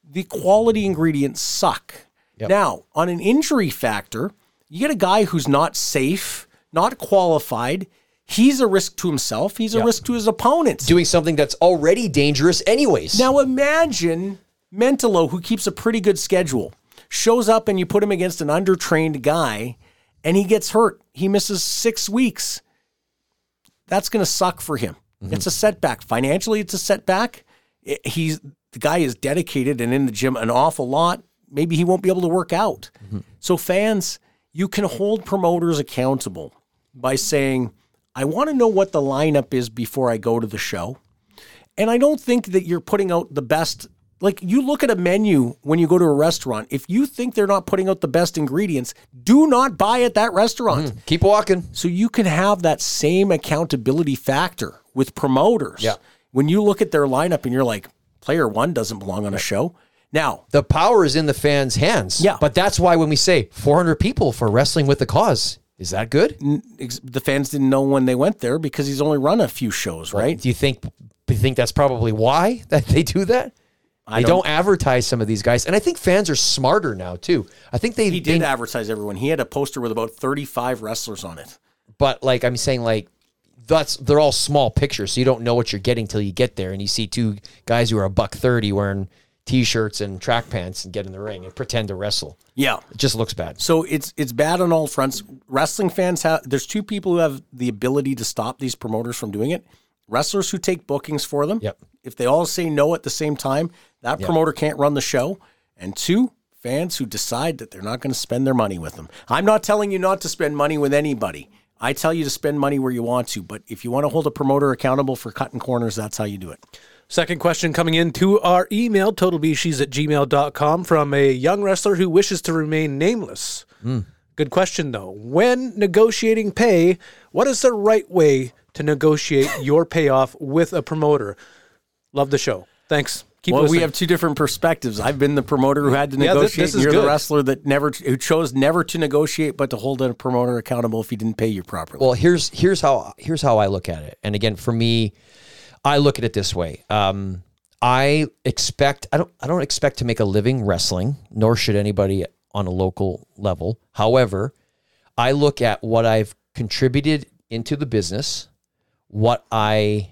the quality ingredients suck. Now on an injury factor, you get a guy who's not safe, not qualified. He's a risk to himself. He's a risk to his opponents. Doing something that's already dangerous, anyways. Now imagine Mentolo, who keeps a pretty good schedule, shows up and you put him against an undertrained guy and he gets hurt. He misses six weeks. That's going to suck for him. Mm-hmm. It's a setback. Financially, it's a setback. He's the guy is dedicated and in the gym an awful lot. Maybe he won't be able to work out. Mm-hmm. So, fans, you can hold promoters accountable by saying, I want to know what the lineup is before I go to the show. And I don't think that you're putting out the best. Like you look at a menu when you go to a restaurant. If you think they're not putting out the best ingredients, do not buy at that restaurant. Mm, keep walking. So you can have that same accountability factor with promoters. Yeah. When you look at their lineup and you're like, player one doesn't belong on a show. Now, The power is in the fans' hands. Yeah. But that's why when we say 400 people for wrestling with the cause, is that good? the fans didn't know when they went there because he's only run a few shows, right? Do you think do you think that's probably why that they do that? I They don't, advertise some of these guys, and I think fans are smarter now too. I think they He did they- advertise everyone. He had a poster with about 35 wrestlers on it. but like I'm saying, like that's they're all small pictures, so you don't know what you're getting till you get there, and you see two guys who are a buck thirty wearing t-shirts and track pants and get in the ring and pretend to wrestle. Yeah. It just looks bad. So it's it's bad on all fronts. Wrestling fans have there's two people who have the ability to stop these promoters from doing it. Wrestlers who take bookings for them. Yep. If they all say no at the same time, that promoter can't run the show. And two, fans who decide that they're not going to spend their money with them. I'm not telling you not to spend money with anybody. I tell you to spend money where you want to, but if you want to hold a promoter accountable for cutting corners, that's how you do it. Second question coming in to our email, totalbeezsheez at gmail.com, from a young wrestler who wishes to remain nameless. Hmm. Good question, though. When negotiating pay, what is the right way to negotiate your payoff with a promoter? Love the show. Thanks. Keep well, listening. we have two different perspectives. I've been the promoter who had to Yeah, negotiate. this- you're good. the wrestler that never who chose never to negotiate, but to hold a promoter accountable if he didn't pay you properly. Well, here's here's how here's how I look at it. And again, for me, I look at it this way. Um, I expect I don't I don't expect to make a living wrestling, nor should anybody on a local level. However, I look at what I've contributed into the business, what I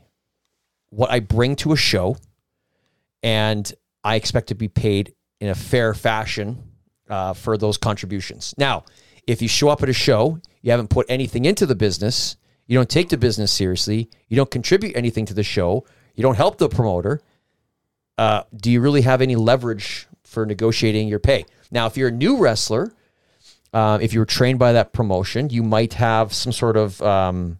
what I bring to a show, and I expect to be paid in a fair fashion uh, for those contributions. Now, if you show up at a show, you haven't put anything into the business, you don't take the business seriously, you don't contribute anything to the show, you don't help the promoter, uh, do you really have any leverage for negotiating your pay? Now, if you're a new wrestler, uh, if you were trained by that promotion, you might have some sort of, um,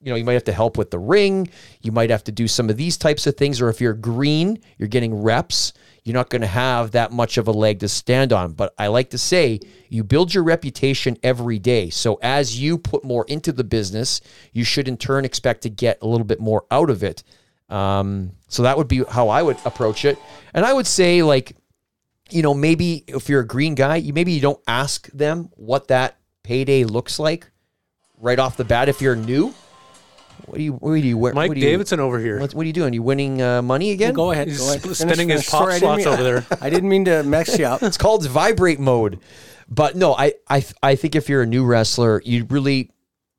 you know, you might have to help with the ring. You might have to do some of these types of things. Or if you're green, you're getting reps, you're not going to have that much of a leg to stand on. But I like to say you build your reputation every day. So as you put more into the business, you should in turn expect to get a little bit more out of it. Um, so that would be how I would approach it. And I would say, like, you know, maybe if you're a green guy, you maybe you don't ask them what that payday looks like right off the bat. If you're new, what do you what do you what Mike do you, Davidson over here. What, what are you doing? You winning uh, money again? go ahead. He's go ahead. sp- Finish, spinning his pop Sorry, slots mean- over there. I didn't mean to mess you up. It's called vibrate mode. But no, I I I think if you're a new wrestler, you really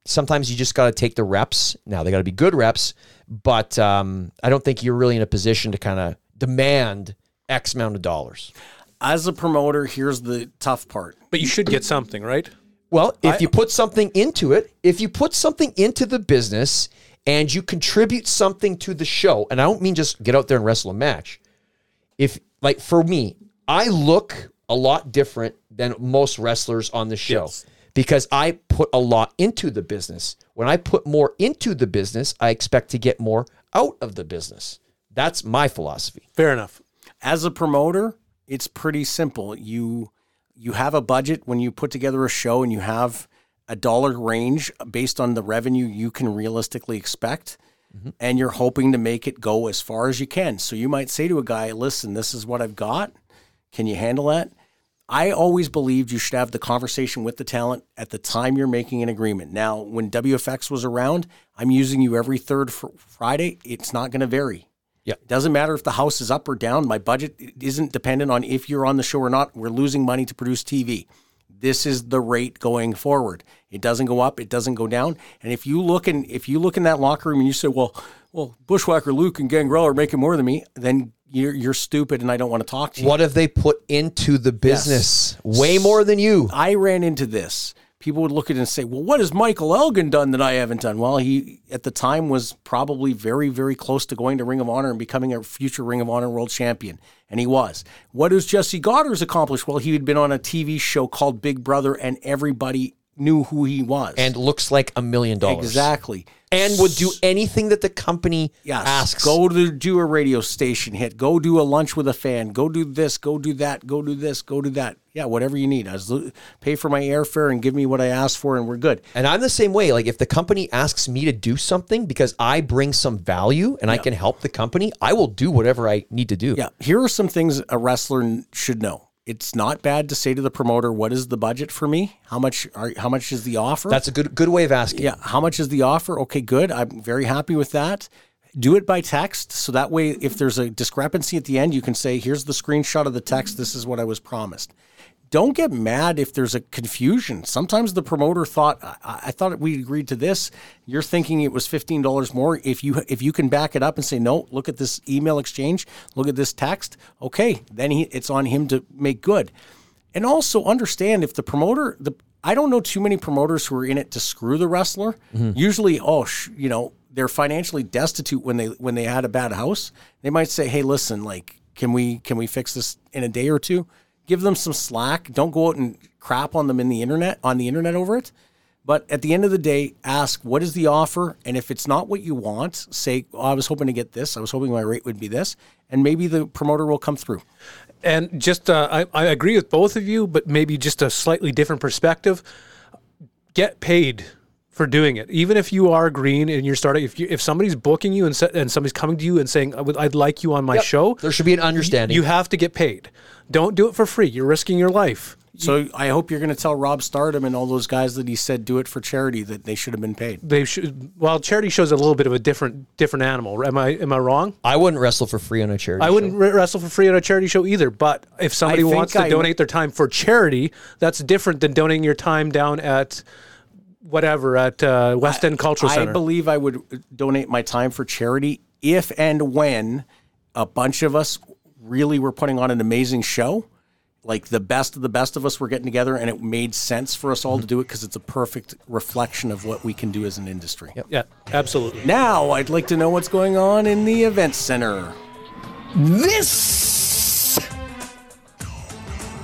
sometimes you just got to take the reps. Now they got to be good reps, but um, I don't think you're really in a position to kind of demand X amount of dollars. As a promoter, here's the tough part. But you should get something, right? Well, if I- you put something into it, if you put something into the business and you contribute something to the show, and I don't mean just get out there and wrestle a match. If like for me, I look a lot different than most wrestlers on the show Yes. because I put a lot into the business. When I put more into the business, I expect to get more out of the business. That's my philosophy. Fair enough. As a promoter, it's pretty simple. You you have a budget when you put together a show and you have a dollar range based on the revenue you can realistically expect mm-hmm. and you're hoping to make it go as far as you can. So you might say to a guy, "Listen, this is what I've got. Can you handle that?" I always believed you should have the conversation with the talent at the time you're making an agreement. Now, when WFX was around, I'm using you every third fr- Friday. It's not going to vary. Yeah. It doesn't matter if the house is up or down. My budget isn't dependent on if you're on the show or not. We're losing money to produce TV. this is the rate going forward. It doesn't go up, it doesn't go down. And if you look in if you look in that locker room and you say, well, well, Bushwhacker Luke and Gangrel are making more than me, then you're you're stupid and I don't want to talk to you. What have they put into the business? Way more than you. I ran into this. People would look at it and say, "Well, what has Michael Elgin done that I haven't done?" Well, he at the time was probably very, very close to going to Ring of Honor and becoming a future Ring of Honor World Champion, and he was. What has Jesse Godderz accomplished? Well, he had been on a TV show called Big Brother, and everybody knew who he was. And looks like a million dollars. exactly. And would do anything that the company Yes. asks. Go to do a radio station hit. Go do a lunch with a fan. Go do this. Go do that. Go do this. Go do that. Yeah, whatever you need. I was pay for my airfare and give me what I asked for, and we're good. And I'm the same way. Like if the company asks me to do something because I bring some value and I can help the company, I will do whatever I need to do. Yeah, here are some things a wrestler should know. It's not bad to say to the promoter, "What is the budget for me? How much? Are, how much is the offer?" That's a good good way of asking. yeah. How much is the offer? Okay, good. I'm very happy with that. Do it by text, so that way, if there's a discrepancy at the end, you can say, "Here's the screenshot of the text. This is what I was promised." Don't get mad if there's a confusion. Sometimes the promoter thought, I, I thought we agreed to this. You're thinking it was fifteen dollars more. If you if you can back it up and say, no, look at this email exchange, look at this text. Okay, then he, it's on him to make good. And also understand if the promoter, the I don't know too many promoters who are in it to screw the wrestler. Mm-hmm. Usually, oh, sh- you know, they're financially destitute when they when they had a bad house. They might say, hey, listen, like, can we can we fix this in a day or two? Give them some slack. Don't go out and crap on them in the internet on the internet over it. But at the end of the day, ask what is the offer, and if it's not what you want, say, oh, I was hoping to get this. I was hoping my rate would be this, and maybe the promoter will come through. And just, uh, I, I agree with both of you, but maybe just a slightly different perspective. Get paid for doing it, even if you are green and you're starting. If you, if somebody's booking you and sa- and somebody's coming to you and saying, I would, like you on my Yep. show," There should be an understanding. you have to get paid. Don't do it for free. You're risking your life. So I hope you're going to tell Rob Stardom and all those guys that he said do it for charity that they should have been paid. They should. Well, charity shows a little bit of a different different animal. Am I am I wrong? I wouldn't wrestle for free on a charity. I wouldn't show. wrestle for free on a charity show either. But if somebody wants to I- donate their time for charity, that's different than donating your time down at whatever at uh, West End Cultural Center. I believe I would donate my time for charity if and when a bunch of us really were putting on an amazing show. Like the best of the best of us were getting together, and it made sense for us all to do it because it's a perfect reflection of what we can do as an industry. yeah, absolutely. Now, I'd like to know what's going on in the event center. This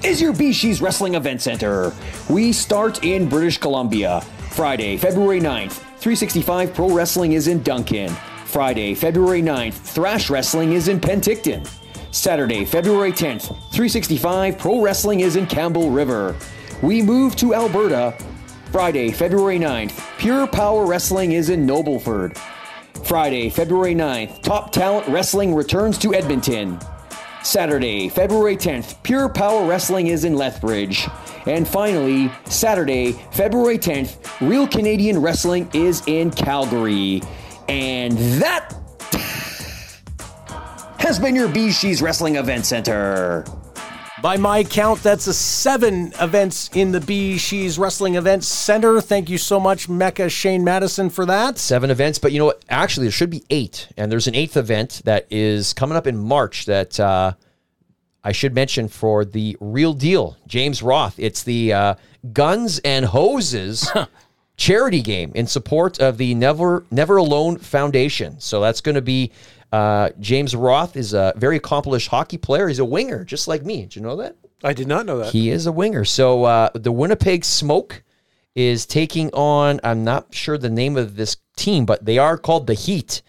is your BeezSheez Wrestling Event Center. We start in British Columbia. Friday, February 9th, 365 Pro Wrestling is in Duncan. Friday, February 9th, Thrash Wrestling is in Penticton. Saturday, February 10th, 365 Pro Wrestling is in Campbell River. We move to Alberta. Friday, February 9th, Pure Power Wrestling is in Nobleford. Friday, February 9th, Top Talent Wrestling returns to Edmonton. Saturday, February 10th, Pure Power Wrestling is in Lethbridge. And finally, Saturday, February 10th, Real Canadian Wrestling is in Calgary. And that has been your BeezSheez Wrestling Event Center. By my count, that's a seven events in the BeezSheez Wrestling Events Center. Thank you so much, Mecca Shane Madison, for that. seven events, but you know what? Actually, there should be eight, and there's an eighth event that is coming up in March that uh, I should mention for the real deal, James Roth. It's the uh, Guns and Hoses charity game in support of the Never Never Alone Foundation. So that's going to be uh, James Roth is a very accomplished hockey player. He's a winger, just like me. Did you know that? I did not know that. He is a winger. So uh, the Winnipeg Smoke is taking on, I'm not sure the name of this team, but they are called the Heat.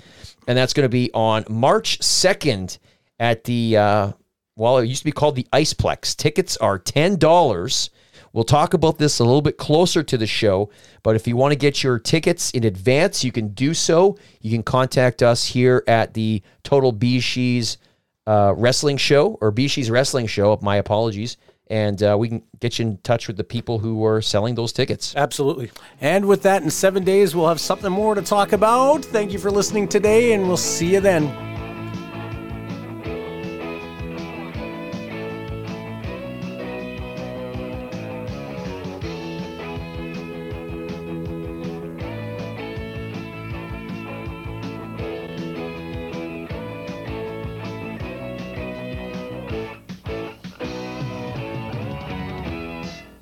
And that's going to be on March 2nd at the, uh, well, it used to be called the Iceplex. Tickets are $10. We'll talk about this a little bit closer to the show, but if you want to get your tickets in advance, you can do so. You can contact us here at the Total BeezSheez uh, Wrestling Show or BeezSheez Wrestling Show. My apologies. And uh, we can get you in touch with the people who are selling those tickets. Absolutely. And with that, in seven days, we'll have something more to talk about. Thank you for listening today, and we'll see you then.